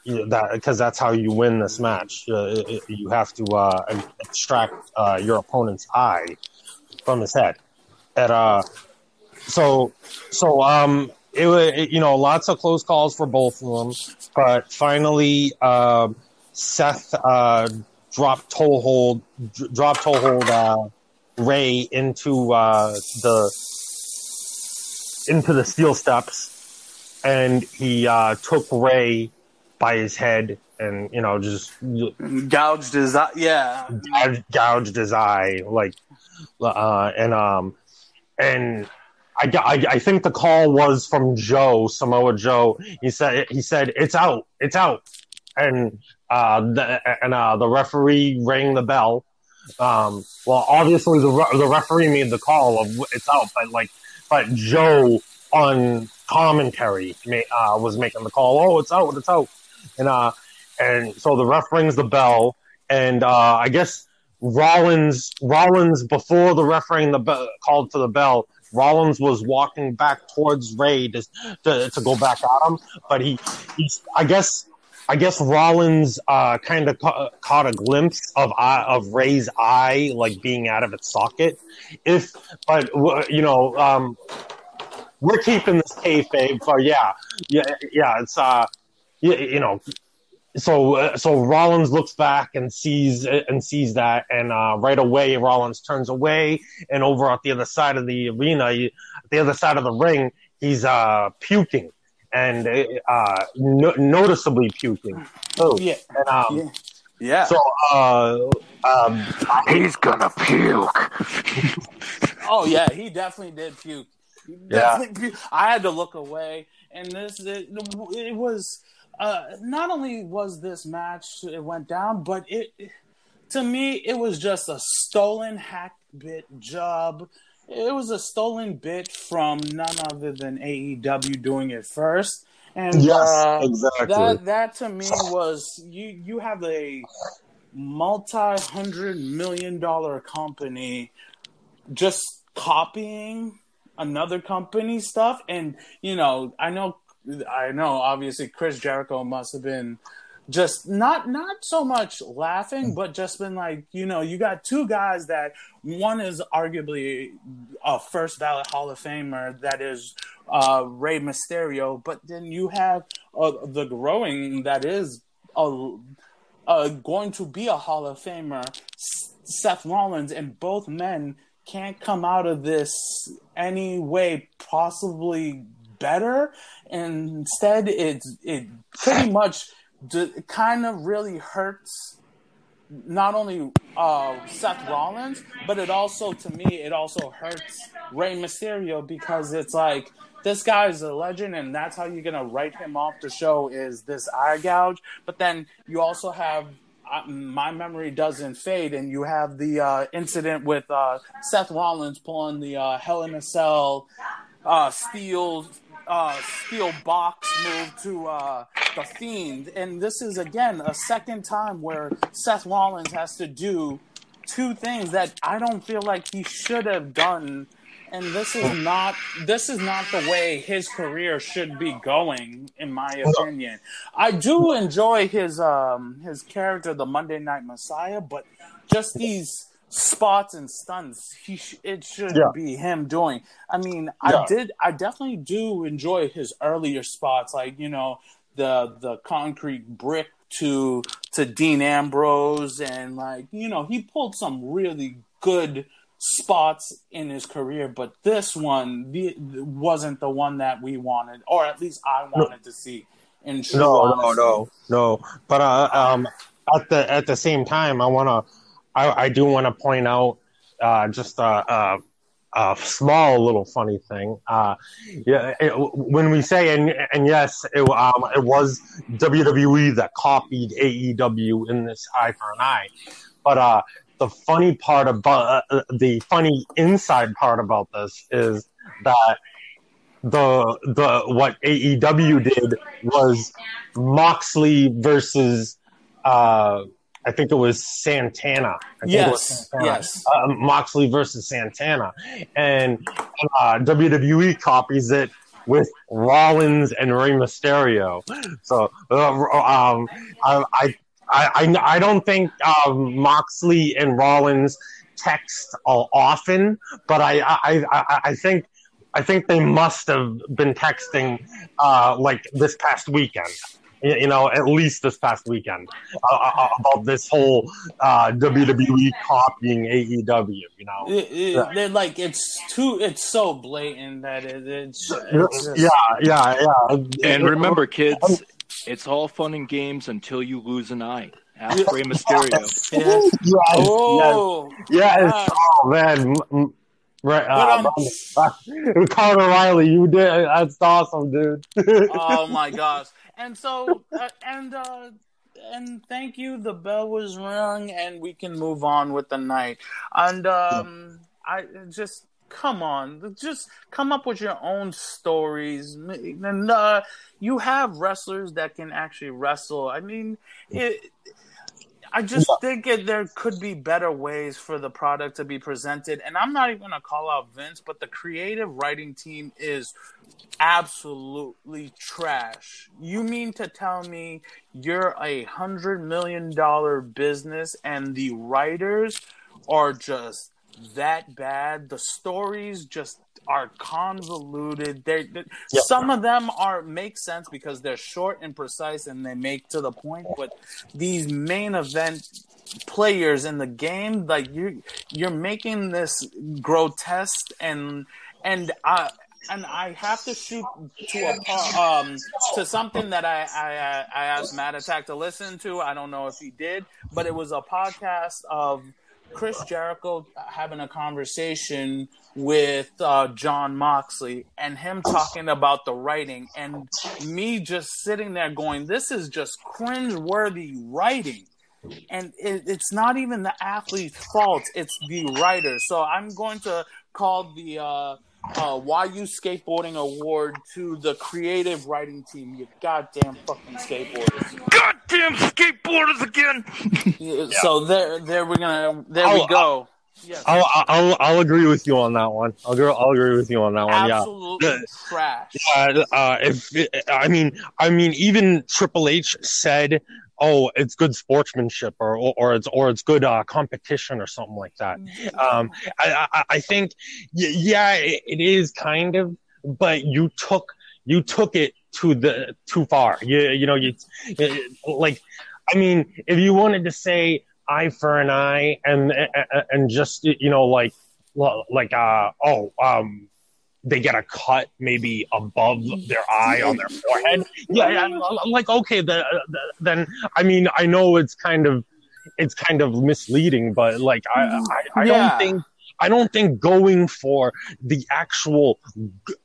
That because that's how you win this match. Uh, you have to uh, extract uh, your opponent's eye from his head. And uh, so so um, it, it you know lots of close calls for both of them, but finally uh, Seth uh, dropped toehold dr- dropped toehold uh, Rey into uh, the into the steel steps, and he uh, took Rey by his head and you know just Gouged his eye. Yeah. gouged, gouged his eye like uh, and um and I, I I think the call was from Joe Samoa Joe. He said he said it's out, it's out, and uh the, and uh the referee rang the bell. Um, well, obviously the re- the referee made the call of it's out, but like but Joe on commentary uh, was making the call. Oh, it's out, it's out, and uh and so the ref rings the bell, and uh I guess Rollins Rollins before the ref rang the bell, called for the bell. Rollins was walking back towards Rey to, to, to go back at him, but he, he's I guess I guess Rollins uh, kind of ca- caught a glimpse of eye, of Rey's eye like being out of its socket. If but you know um, we're keeping this kayfabe, but yeah, yeah, yeah. It's uh, you, you know, so uh, so Rollins looks back and sees and sees that, and uh, right away Rollins turns away, and over at the other side of the arena, he- the other side of the ring, he's uh, puking and uh, no- noticeably puking. Oh, Yeah. and, um, Yeah. Yeah. so uh, um, He's gonna puke. oh yeah, he definitely did puke. Definitely, I had to look away, and this it, it was. Uh, not only was this match it went down, but it to me it was just a stolen hack bit job. It was a stolen bit from none other than AEW doing it first. And Yes, uh, exactly. that that to me was you you have a multi hundred million dollar company just copying another company stuff and you know I know I know obviously Chris Jericho must have been just not not so much laughing but just been like you know you got two guys that one is arguably a first ballot hall of famer that is uh Rey Mysterio but then you have uh, the growing that is a uh, going to be a Hall of Famer, S- Seth Rollins, and both men can't come out of this any way possibly better. And instead, it's it pretty much d- kind of really hurts not only uh, Seth Rollins, but it also, to me, it also hurts Rey Mysterio because it's like this guy is a legend, and that's how you're gonna write him off the show is this eye gouge. But then you also have uh, my memory doesn't fade, and you have the uh, incident with uh, Seth Rollins pulling the uh, Hell in a Cell steel uh, steel box move to uh, the Fiend, and this is again a second time where Seth Rollins has to do two things that I don't feel like he should have done. And this is not this is not the way his career should be going, in my opinion. I do enjoy his um his character, the Monday Night Messiah, but just these spots and stunts, he sh- it should Yeah. be him doing. I mean, I did I definitely do enjoy his earlier spots, like you know the the concrete brick to to Dean Ambrose, and like you know he pulled some really good spots in his career, but this one the, wasn't the one that we wanted, or at least I wanted to see. In true no, no, no, no. But uh, um, at the at the same time, I wanna, I, I do want to point out uh, just a, a, a small little funny thing. Uh, yeah, it, when we say and and yes, it, um, it was WWE that copied AEW in this eye for an eye, but uh, the funny part about uh, the funny inside part about this is that the the what AEW did was Moxley versus uh I think it was Santana. I think it was Yes, Santana. yes. Uh, Moxley versus Santana, and uh, WWE copies it with Rollins and Rey Mysterio. So uh, um, I, I I I don't think um, Moxley and Rollins text all often, but I I, I, I think I think they must have been texting uh, like this past weekend. You you know, at least this past weekend uh, uh, about this whole uh, WWE copying AEW. You know, It, it, Yeah. like it's too it's so blatant that it, it's, it's just, yeah, yeah, yeah. And remember, kids, it's all fun and games until you lose an eye. Ask Rey Mysterio. yeah. yes, yes, Oh, yes. yes. Oh man, M- m- right? But, Uh, um, Conor Riley, you did. That's awesome, dude. oh my gosh and so uh, and uh and thank you. The bell was rung and we can move on with the night. And um i just come on. Just come up with your own stories. And uh you have wrestlers that can actually wrestle. I mean it I just think it, there could be better ways for the product to be presented. And I'm not even going to call out Vince, but the creative writing team is absolutely trash. You mean to tell me you're a hundred million dollar business and the writers are just that bad? The stories just are convoluted. They, they Yeah. some of them are make sense because they're short and precise and they make to the point. But these main event players in the game, like you, you're making this grotesque and and I and I have to shoot to a um to something that I I I asked Matt Attack to listen to. I don't know if he did, but it was a podcast of Chris Jericho having a conversation with uh, Jon Moxley and him talking about the writing, and me just sitting there going, "This is just cringe-worthy writing." And it, it's not even the athlete's fault; it's the writer. So I'm going to call the uh, uh, YU Skateboarding Award to the creative writing team. You goddamn fucking skateboarders. Goddamn skateboarders again. Yeah, So there, there we're gonna, there we I'll- go. Yes, I'll, I'll I'll agree with you on that one. I'll agree, I'll agree with you on that one. Yeah. absolutely trash. Uh, uh, if I mean, I mean, even Triple H said, "Oh, it's good sportsmanship," or or, or it's or it's good uh, competition, or something like that. Um, I, I I think, yeah, it, it is kind of, but you took you took it to the too far. You you know you like, I mean, if you wanted to say eye for an eye and and just you know like like uh oh um they get a cut maybe above their eye on their forehead. Yeah, yeah I'm like okay, the, the, then I mean I know it's kind of it's kind of misleading, but like I I, I Yeah. don't think I don't think going for the actual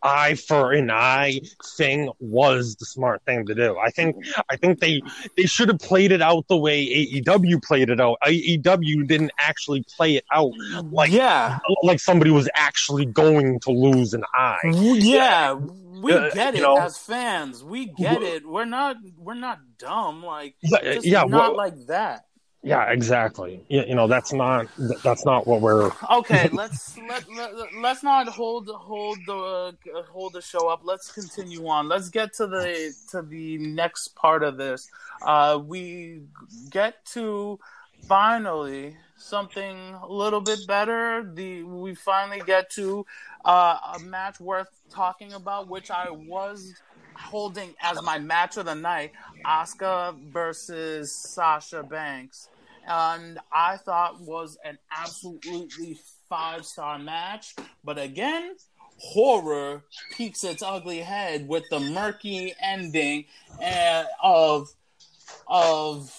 eye for an eye thing was the smart thing to do. I think I think they they should have played it out the way AEW played it out. AEW didn't actually play it out like yeah, like somebody was actually going to lose an eye. yeah, we Uh, get it you know- as fans. We get it. We're not, we're not dumb. Like, Yeah, yeah, not well- like that. Yeah, exactly. You, you know, that's not that's not what we're. Okay, let's let, let let's not hold hold the uh, hold the show up. Let's continue on. Let's get to the to the next part of this. Uh, we get to finally something a little bit better. The we finally get to uh, a match worth talking about, which I was holding as my match of the night: Asuka versus Sasha Banks and I thought was an absolutely five star match. But again, horror peeks its ugly head with the murky ending uh, of of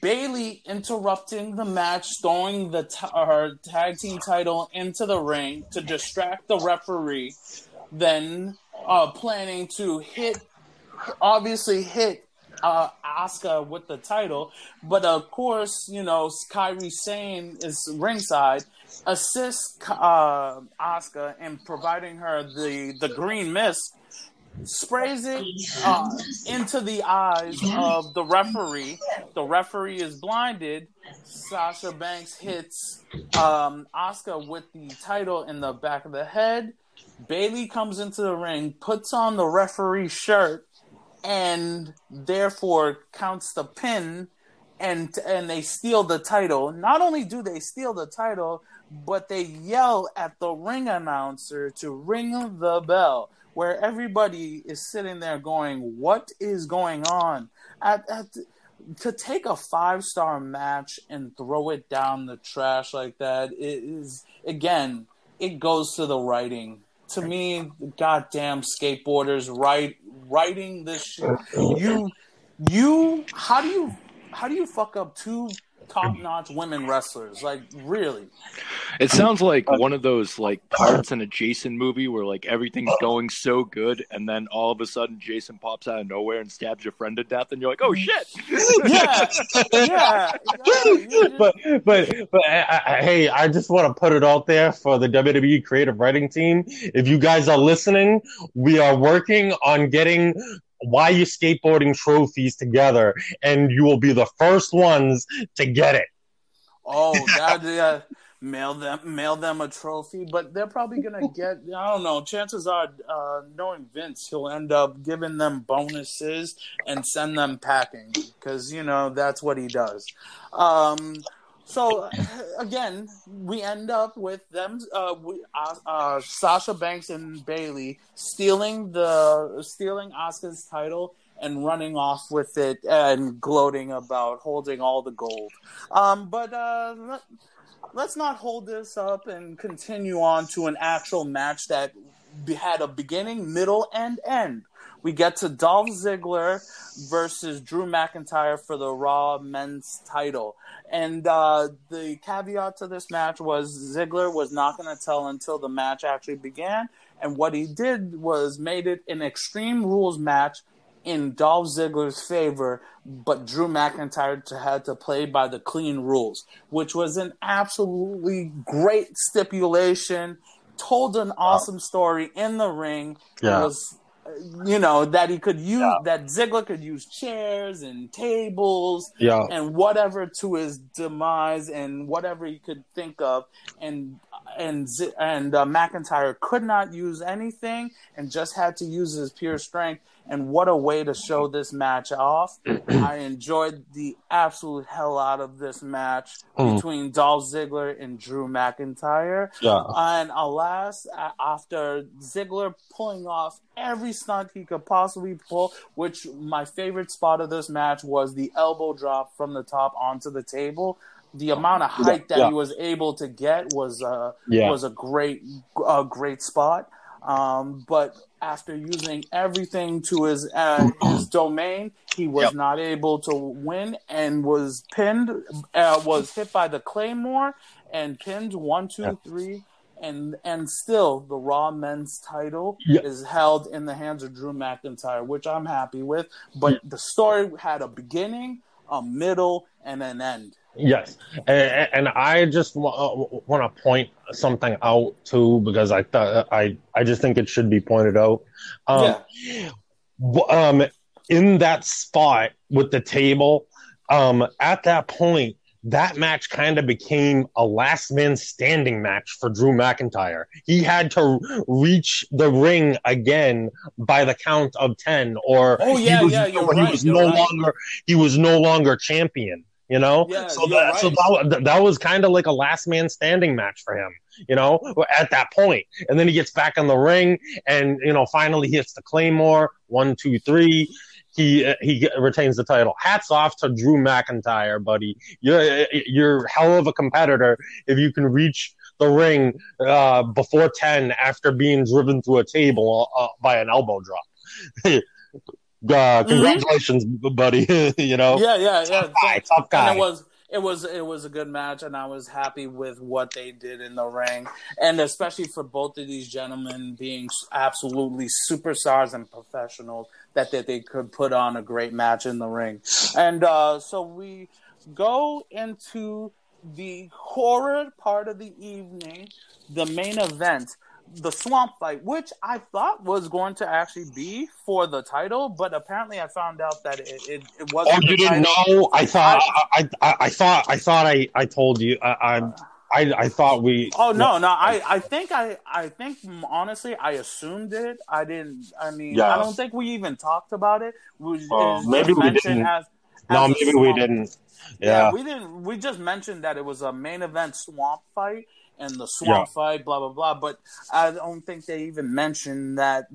Bayley interrupting the match, throwing the t- her tag team title into the ring to distract the referee, then uh, planning to hit, obviously hit uh, Asuka with the title, but of course, you know, Kairi Sane is ringside, assists uh, Asuka in providing her the the green mist, sprays it uh, into the eyes of the referee. The referee is blinded. Sasha Banks hits um, Asuka with the title in the back of the head. Bayley comes into the ring, puts on the referee shirt, and therefore counts the pin and and they steal the title. Not only do they steal the title, but they yell at the ring announcer to ring the bell, where everybody is sitting there going, "What is going on?" At, at to take a five star match and throw it down the trash like that is again it goes to the writing to me goddamn skateboarders write writing this shit. You you how do you how do you fuck up two top notch women wrestlers like really It sounds like one of those like parts in a Jason movie where like everything's going so good, and then all of a sudden Jason pops out of nowhere and stabs your friend to death, and you're like, "Oh shit!" yeah yeah, yeah but but but I, I, hey, I just want to put it out there for the WWE creative writing team. If you guys are listening, we are working on getting why you skateboarding trophies together, and you will be the first ones to get it. Oh, that yeah. Mail them, mail them a trophy, but they're probably gonna get. I don't know. Chances are, uh, knowing Vince, he'll end up giving them bonuses and send them packing because you know that's what he does. Um, so again, we end up with them, uh, we, uh, uh, Sasha Banks and Bayley stealing the stealing Asuka's title and running off with it and gloating about holding all the gold. Um, but uh, let- let's not hold this up and continue on to an actual match that had a beginning, middle, and end. We get to Dolph Ziggler versus Drew McIntyre for the Raw Men's title. And uh, the caveat to this match was Ziggler was not going to tell until the match actually began. And what he did was made it an Extreme Rules match in Dolph Ziggler's favor, but Drew McIntyre to, had to play by the clean rules, which was an absolutely great stipulation. Told an awesome story in the ring. Yeah. It was, you know, that he could use Yeah. that Ziggler could use chairs and tables Yeah. and whatever to his demise and whatever he could think of and and and uh, McIntyre could not use anything and just had to use his pure strength and what a way to show this match off I enjoyed the absolute hell out of this match Mm. between Dolph Ziggler and Drew McIntyre Yeah. and alas, after Ziggler pulling off every stunt he could possibly pull, which my favorite spot of this match was the elbow drop from the top onto the table. The amount of height that Yeah. he was able to get was uh, Yeah. was a great a great spot. Um, but after using everything to his uh, his domain, he was Yep. not able to win and was pinned. Uh, was hit by the claymore and pinned one, two, Yeah. three, and and still the Raw Men's title Yeah. is held in the hands of Drew McIntyre, which I'm happy with. But the story had a beginning, a middle, and an end. Yes, and, and I just want to point something out too because I thought I I just think it should be pointed out. Um, w- um, in that spot with the table, um, at that point, that match kind of became a last man standing match for Drew McIntyre. He had to reach the ring again by the count of ten, or Oh, yeah, he was, yeah, you're he right, was you're no right. longer he was no longer champion. You know, Yeah, so that so that, that was kind of like a last man standing match for him. You know, at that point, and then he gets back in the ring, and you know, finally hits the claymore. One, two, three. He he retains the title. Hats off to Drew McIntyre, buddy. You're you're hell of a competitor if you can reach the ring uh, before ten after being driven through a table uh, by an elbow drop. uh, congratulations, buddy. you know, Yeah, yeah, yeah. tough guy, tough guy. And it was it was it was a good match, and I was happy with what they did in the ring, and especially for both of these gentlemen being absolutely superstars and professionals, that that they could put on a great match in the ring, and uh, so we go into the horror part of the evening, the main event. The swamp fight, which I thought was going to actually be for the title, but apparently I found out that it, it, it wasn't. Oh, you didn't title. know? I thought I, I, I thought I thought I, I told you. I, I I I thought we. Oh no, no. I, I think I, I think mm, honestly, I assumed it. I didn't. I mean, Yeah. I don't think we even talked about it. We, it Oh, maybe we didn't. As, No, as a maybe we didn't. Yeah. Yeah. we didn't. We just mentioned that it was a main event swamp fight and the swamp fight, blah blah blah. But I don't think they even mentioned that.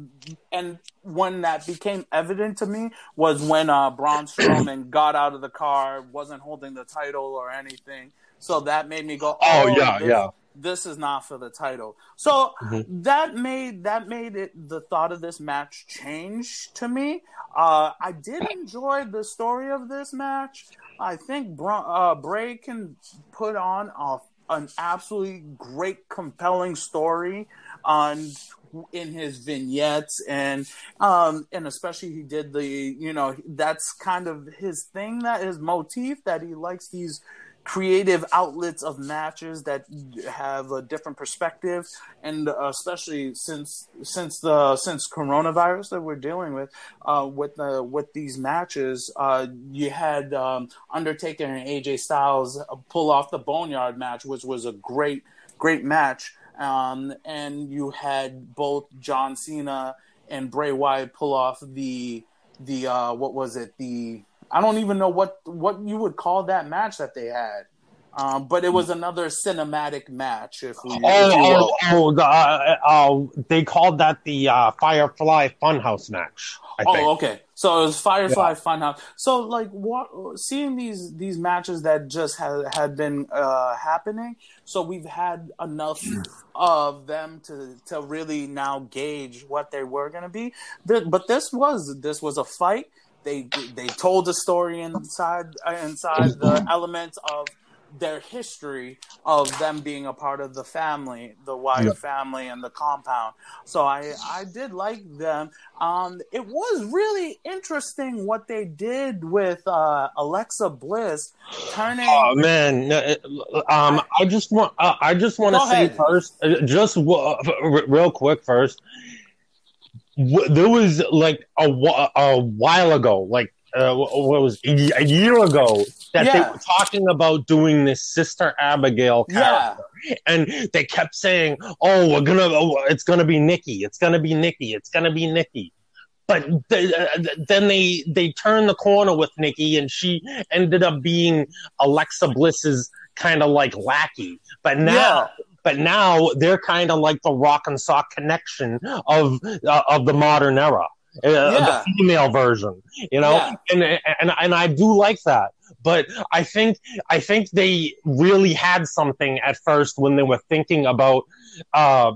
And when that became evident to me was when uh, Braun Strowman got out of the car, wasn't holding the title or anything. So that made me go, Oh, "Oh, yeah, this- yeah. This is not for the title." So Mhm. that made that made it the thought of this match change to me. Uh, I did enjoy the story of this match. I think Bra- uh, Bray can put on a, an absolutely great, compelling story on in his vignettes and um and especially he did the you know that's kind of his thing that his motif that he likes these creative outlets of matches that have a different perspective and uh, especially since since the since coronavirus that we're dealing with uh, with the with these matches uh, you had um, Undertaker and AJ Styles pull off the Boneyard match which was a great great match. Um, and you had both John Cena and Bray Wyatt pull off the the uh, what was it? The I don't even know what what you would call that match that they had. Um, but it was another cinematic match, if we. Oh, oh, oh, the, uh, uh, they called that the uh, Firefly Funhouse match. I think. Oh, okay. So it was Firefly yeah. Funhouse. So like what seeing these these matches that just had had been uh, happening. So we've had enough of them to to really now gauge what they were going to be. But this was this was a fight. They they told the story inside inside the elements of their history of them being a part of the family, the Wyatt yeah. family, and the compound. So I I did like them. Um, it was really interesting what they did with uh, Alexa Bliss turning. Oh man, um, I just want uh, I just want to say ahead. first, uh, just uh, real quick first. There was like a, a while ago, like uh, what was a year ago that yeah. they were talking about doing this Sister Abigail character, yeah. and they kept saying, "Oh, we're gonna, oh, it's gonna be Nikki, it's gonna be Nikki, it's gonna be Nikki." But they, uh, then they they turned the corner with Nikki, and she ended up being Alexa Bliss's kind of like lackey. But now. Yeah but now they're kind of like the rock and sock connection of uh, of the modern era uh, yeah. the female version, you know, yeah. and and and I do like that. But I think I think they really had something at first when they were thinking about uh,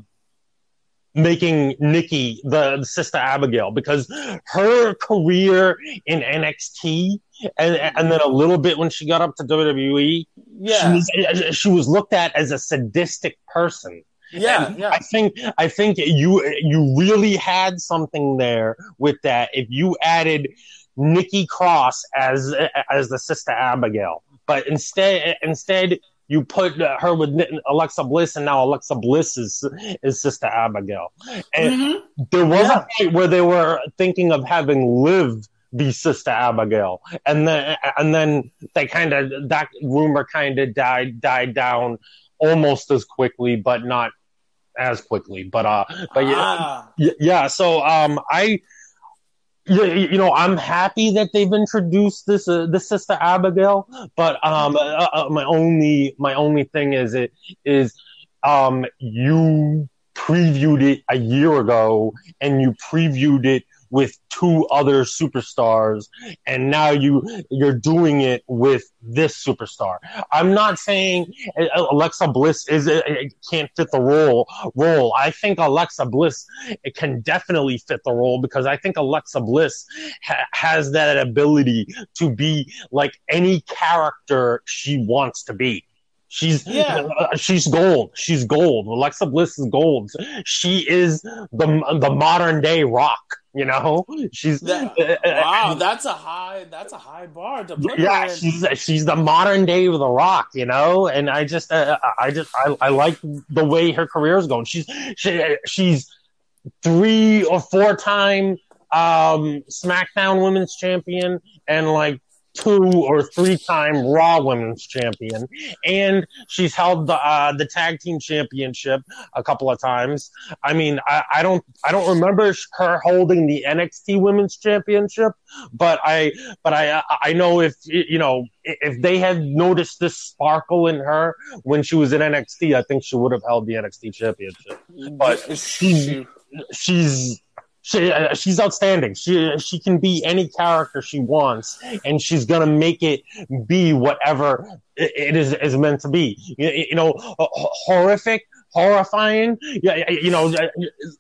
making Nikki the, the, sister Abigail because her career in NXT and and then a little bit when she got up to WWE, yeah, she was, she was looked at as a sadistic person. Yeah, yeah. I think I think you you really had something there with that. If you added Nikki Cross as as the sister Abigail, but instead instead you put her with Alexa Bliss, and now Alexa Bliss is is Sister Abigail. And mm-hmm. there was yeah. a point where they were thinking of having Liv be Sister Abigail, and then and then they kind of that rumor kind of died died down almost as quickly, but not as quickly. But uh, but ah. yeah, yeah. So um, I. You, you know, I'm happy that they've introduced this uh, this sister Abigail, but um, uh, uh, my only my only thing is it is um, you previewed it a year ago and you previewed it with two other superstars and now you you're doing it with this superstar. I'm not saying uh, Alexa Bliss is uh, can't fit the role role. I think Alexa Bliss can definitely fit the role because I think Alexa Bliss ha- has that ability to be like any character she wants to be. She's yeah. Uh, she's gold. She's gold. Alexa Bliss is gold. She is the the modern day rock. You know, she's that, uh, uh, wow. That's a high. That's a high bar to put. Yeah, she's she's the modern day of the Rock. You know, and I just uh, I just I, I like the way her career is going. She's she, she's three or four time um, SmackDown Women's Champion and like two or three time Raw Women's Champion, and she's held the uh, the tag team championship a couple of times. I mean, I, I don't I don't remember her holding the NXT Women's Championship, but I but I I know if you know if they had noticed this sparkle in her when she was in NXT, I think she would have held the NXT Championship. But she's she's she, uh, she's outstanding. She she can be any character she wants, and she's gonna make it be whatever it is is meant to be. You, you know, horrific, horrifying. Yeah, you know,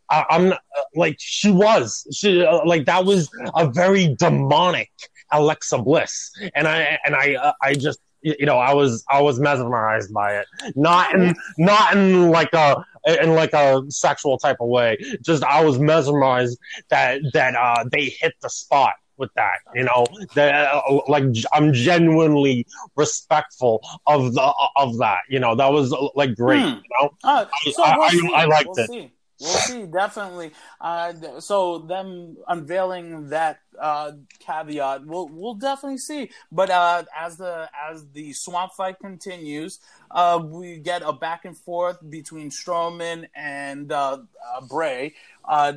I, am like she was. She uh, like that was a very demonic Alexa Bliss, and I and I uh, I just you know I was I was mesmerized by it. Not in not in like a in like a sexual type of way. Just I was mesmerized that that uh, they hit the spot with that. You know, that uh, like I'm genuinely respectful of the of that. You know, that was like great. Hmm. You know, uh, so I, we'll I, I, liked we'll it. See. We'll see, definitely. Uh, so them unveiling that uh, caveat, we'll we'll definitely see. But uh, as the as the swamp fight continues, uh, we get a back and forth between Strowman and uh, uh, Bray.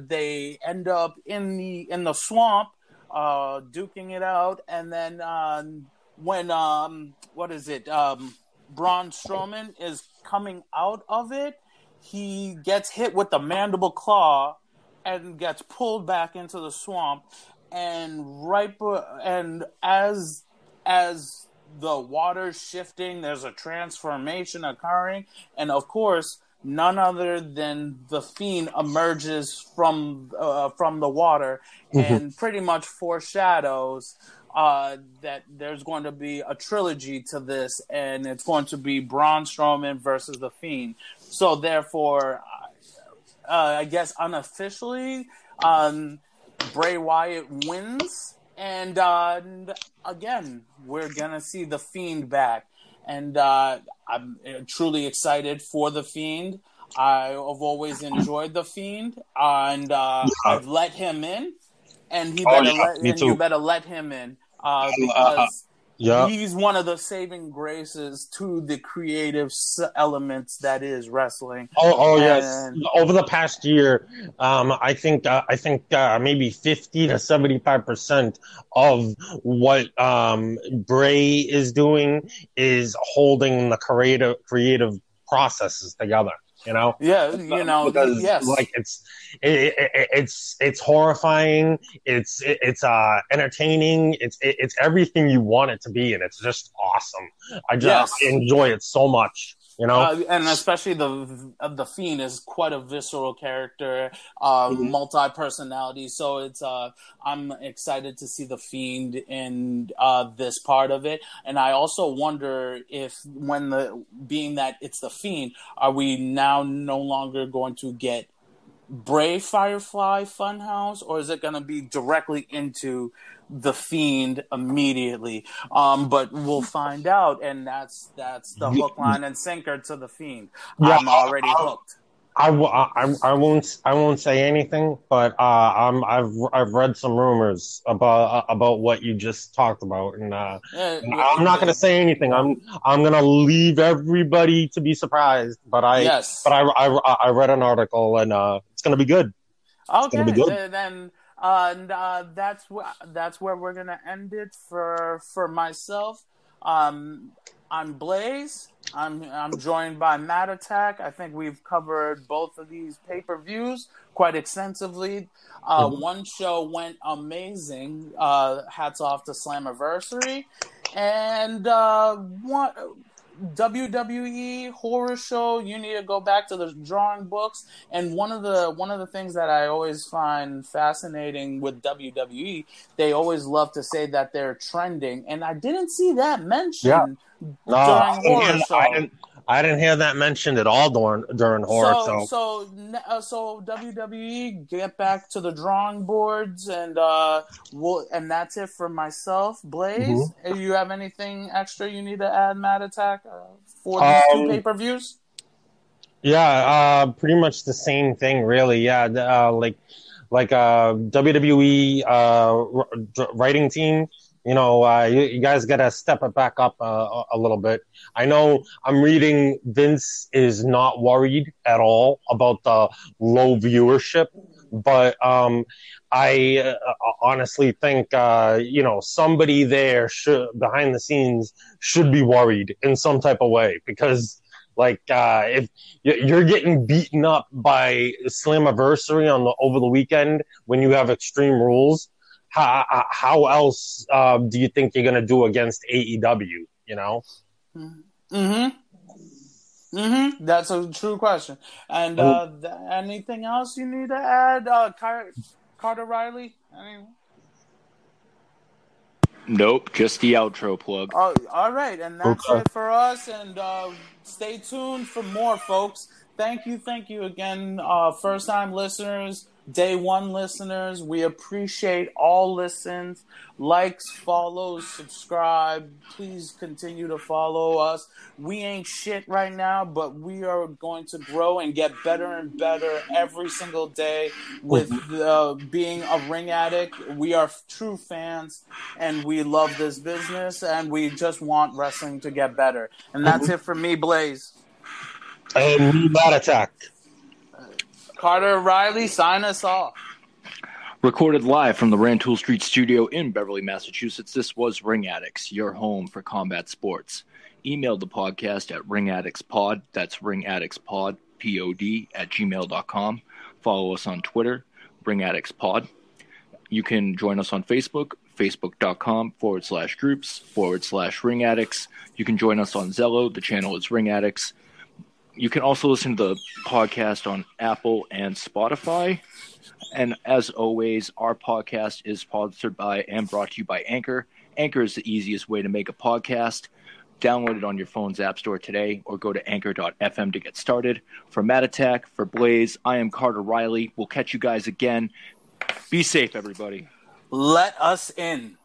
they end up in the in the swamp, duking it out, and then um, when um, what is it? Um, Braun Strowman is coming out of it he gets hit with the mandible claw and gets pulled back into the swamp. and right and as as the water's shifting, there's a transformation occurring, and of course, none other than the fiend emerges from uh, from the water and pretty much foreshadows uh, that there's going to be a trilogy to this, and it's going to be Braun Strowman versus the Fiend. So therefore, uh, I guess unofficially, um, Bray Wyatt wins, and, uh, again, we're gonna see the Fiend back, and uh, I'm truly excited for the Fiend. I've always enjoyed the Fiend, and uh, I've let him in, and he Oh, yeah, let, and you better let him in uh, uh, because Yeah. he's one of the saving graces to the creative elements that is wrestling. Oh, oh yes. Over the past year, um, I think uh, I think uh, maybe fifty to seventy five percent of what um, Bray is doing is holding the creative creative processes together. You know, Yeah, you know, because yes, like it's it, it, it's it's horrifying. It's it, it's uh entertaining. It's it, it's everything you want it to be, and it's just awesome. I just Yes. enjoy it so much. You know. Uh, and especially the uh, the fiend is quite a visceral character, uh, Mhm. multi personality. So it's uh, I'm excited to see the fiend in uh, this part of it, and I also wonder if when the being that it's the fiend, are we now no longer going to get Bray's Firefly Funhouse, or is it going to be directly into the Fiend immediately? Um, but we'll find out, and that's that's the hook, line, and sinker to the Fiend. Yeah, I'm already I- hooked. I, I, I won't I won't say anything, but uh, I'm I've I've read some rumors about uh, about what you just talked about, and uh, Uh, I'm not gonna say anything. I'm I'm gonna leave everybody to be surprised. But I yes. but I, I I read an article, and uh, it's gonna be good. Okay, be good. then uh, and, uh, that's wh- that's where we're gonna end it for for myself. Um, I'm Blaze. I'm I'm joined by Matt Attack. I think we've covered both of these pay per views quite extensively. Uh, Mhm. One show went amazing. Uh, hats off to Slammiversary, and uh, one WWE horror show. You need to go back to the drawing books. And one of the one of the things that I always find fascinating with WWE, they always love to say that they're trending, and I didn't see that mentioned No, during didn't, horror hear, show. I didn't hear that mentioned at all during during horror. so, So, so, uh, so WWE get back to the drawing boards, and uh, we'll, and that's it for myself, Blaze. Mm-hmm. If you have anything extra you need to add, Matt Attack, uh, for these two Um, pay per views? Yeah, uh, pretty much the same thing, really. Yeah, uh, like like uh, WWE uh, r- writing team. You know, uh, you, you guys got to step it back up uh, a, little bit. I know I'm reading Vince is not worried at all about the low viewership, but um, I uh, honestly think uh, you know somebody there should behind the scenes should be worried in some type of way because like uh, if you're getting beaten up by Slammiversary on the over the weekend when you have Extreme Rules, how how else uh, do you think you're gonna do against AEW? You know, Mm-hmm. Mm-hmm. That's a true question. And uh, th- anything else you need to add, uh, Car- Carter Riley? I Nope, just the outro plug. Oh, all right, and that's Okay. it for us. And uh, stay tuned for more, folks. Thank you, thank you again, uh, first time listeners, day one listeners. We appreciate all listens, likes, follows, subscribe. Please continue to follow us. We ain't shit right now, but we are going to grow and get better and better every single day with uh, being a ring addict. We are true fans and we love this business and we just want wrestling to get better. And that's it for me, Blaze. and me, Attack. Carter Riley, sign us off. Recorded live from the Rantoul Street studio in Beverly, Massachusetts, this was Ring Addicts, your home for combat sports. Email the podcast at ringaddictspod, that's ringaddictspod, P-O-D, at gmail.com. Follow us on Twitter, Ring Addicts Pod. You can join us on Facebook, facebook.com forward slash groups forward slash ring addicts. You can join us on Zello. The channel is Ring Addicts. You can also listen to the podcast on Apple and Spotify. And as always, our podcast is sponsored by and brought to you by Anchor. Anchor is the easiest way to make a podcast. Download it on your phone's app store today or go to anchor.fm to get started. For Matt Attack, for Blaze, I am Carter Riley. We'll catch you guys again. Be safe, everybody. Let us in.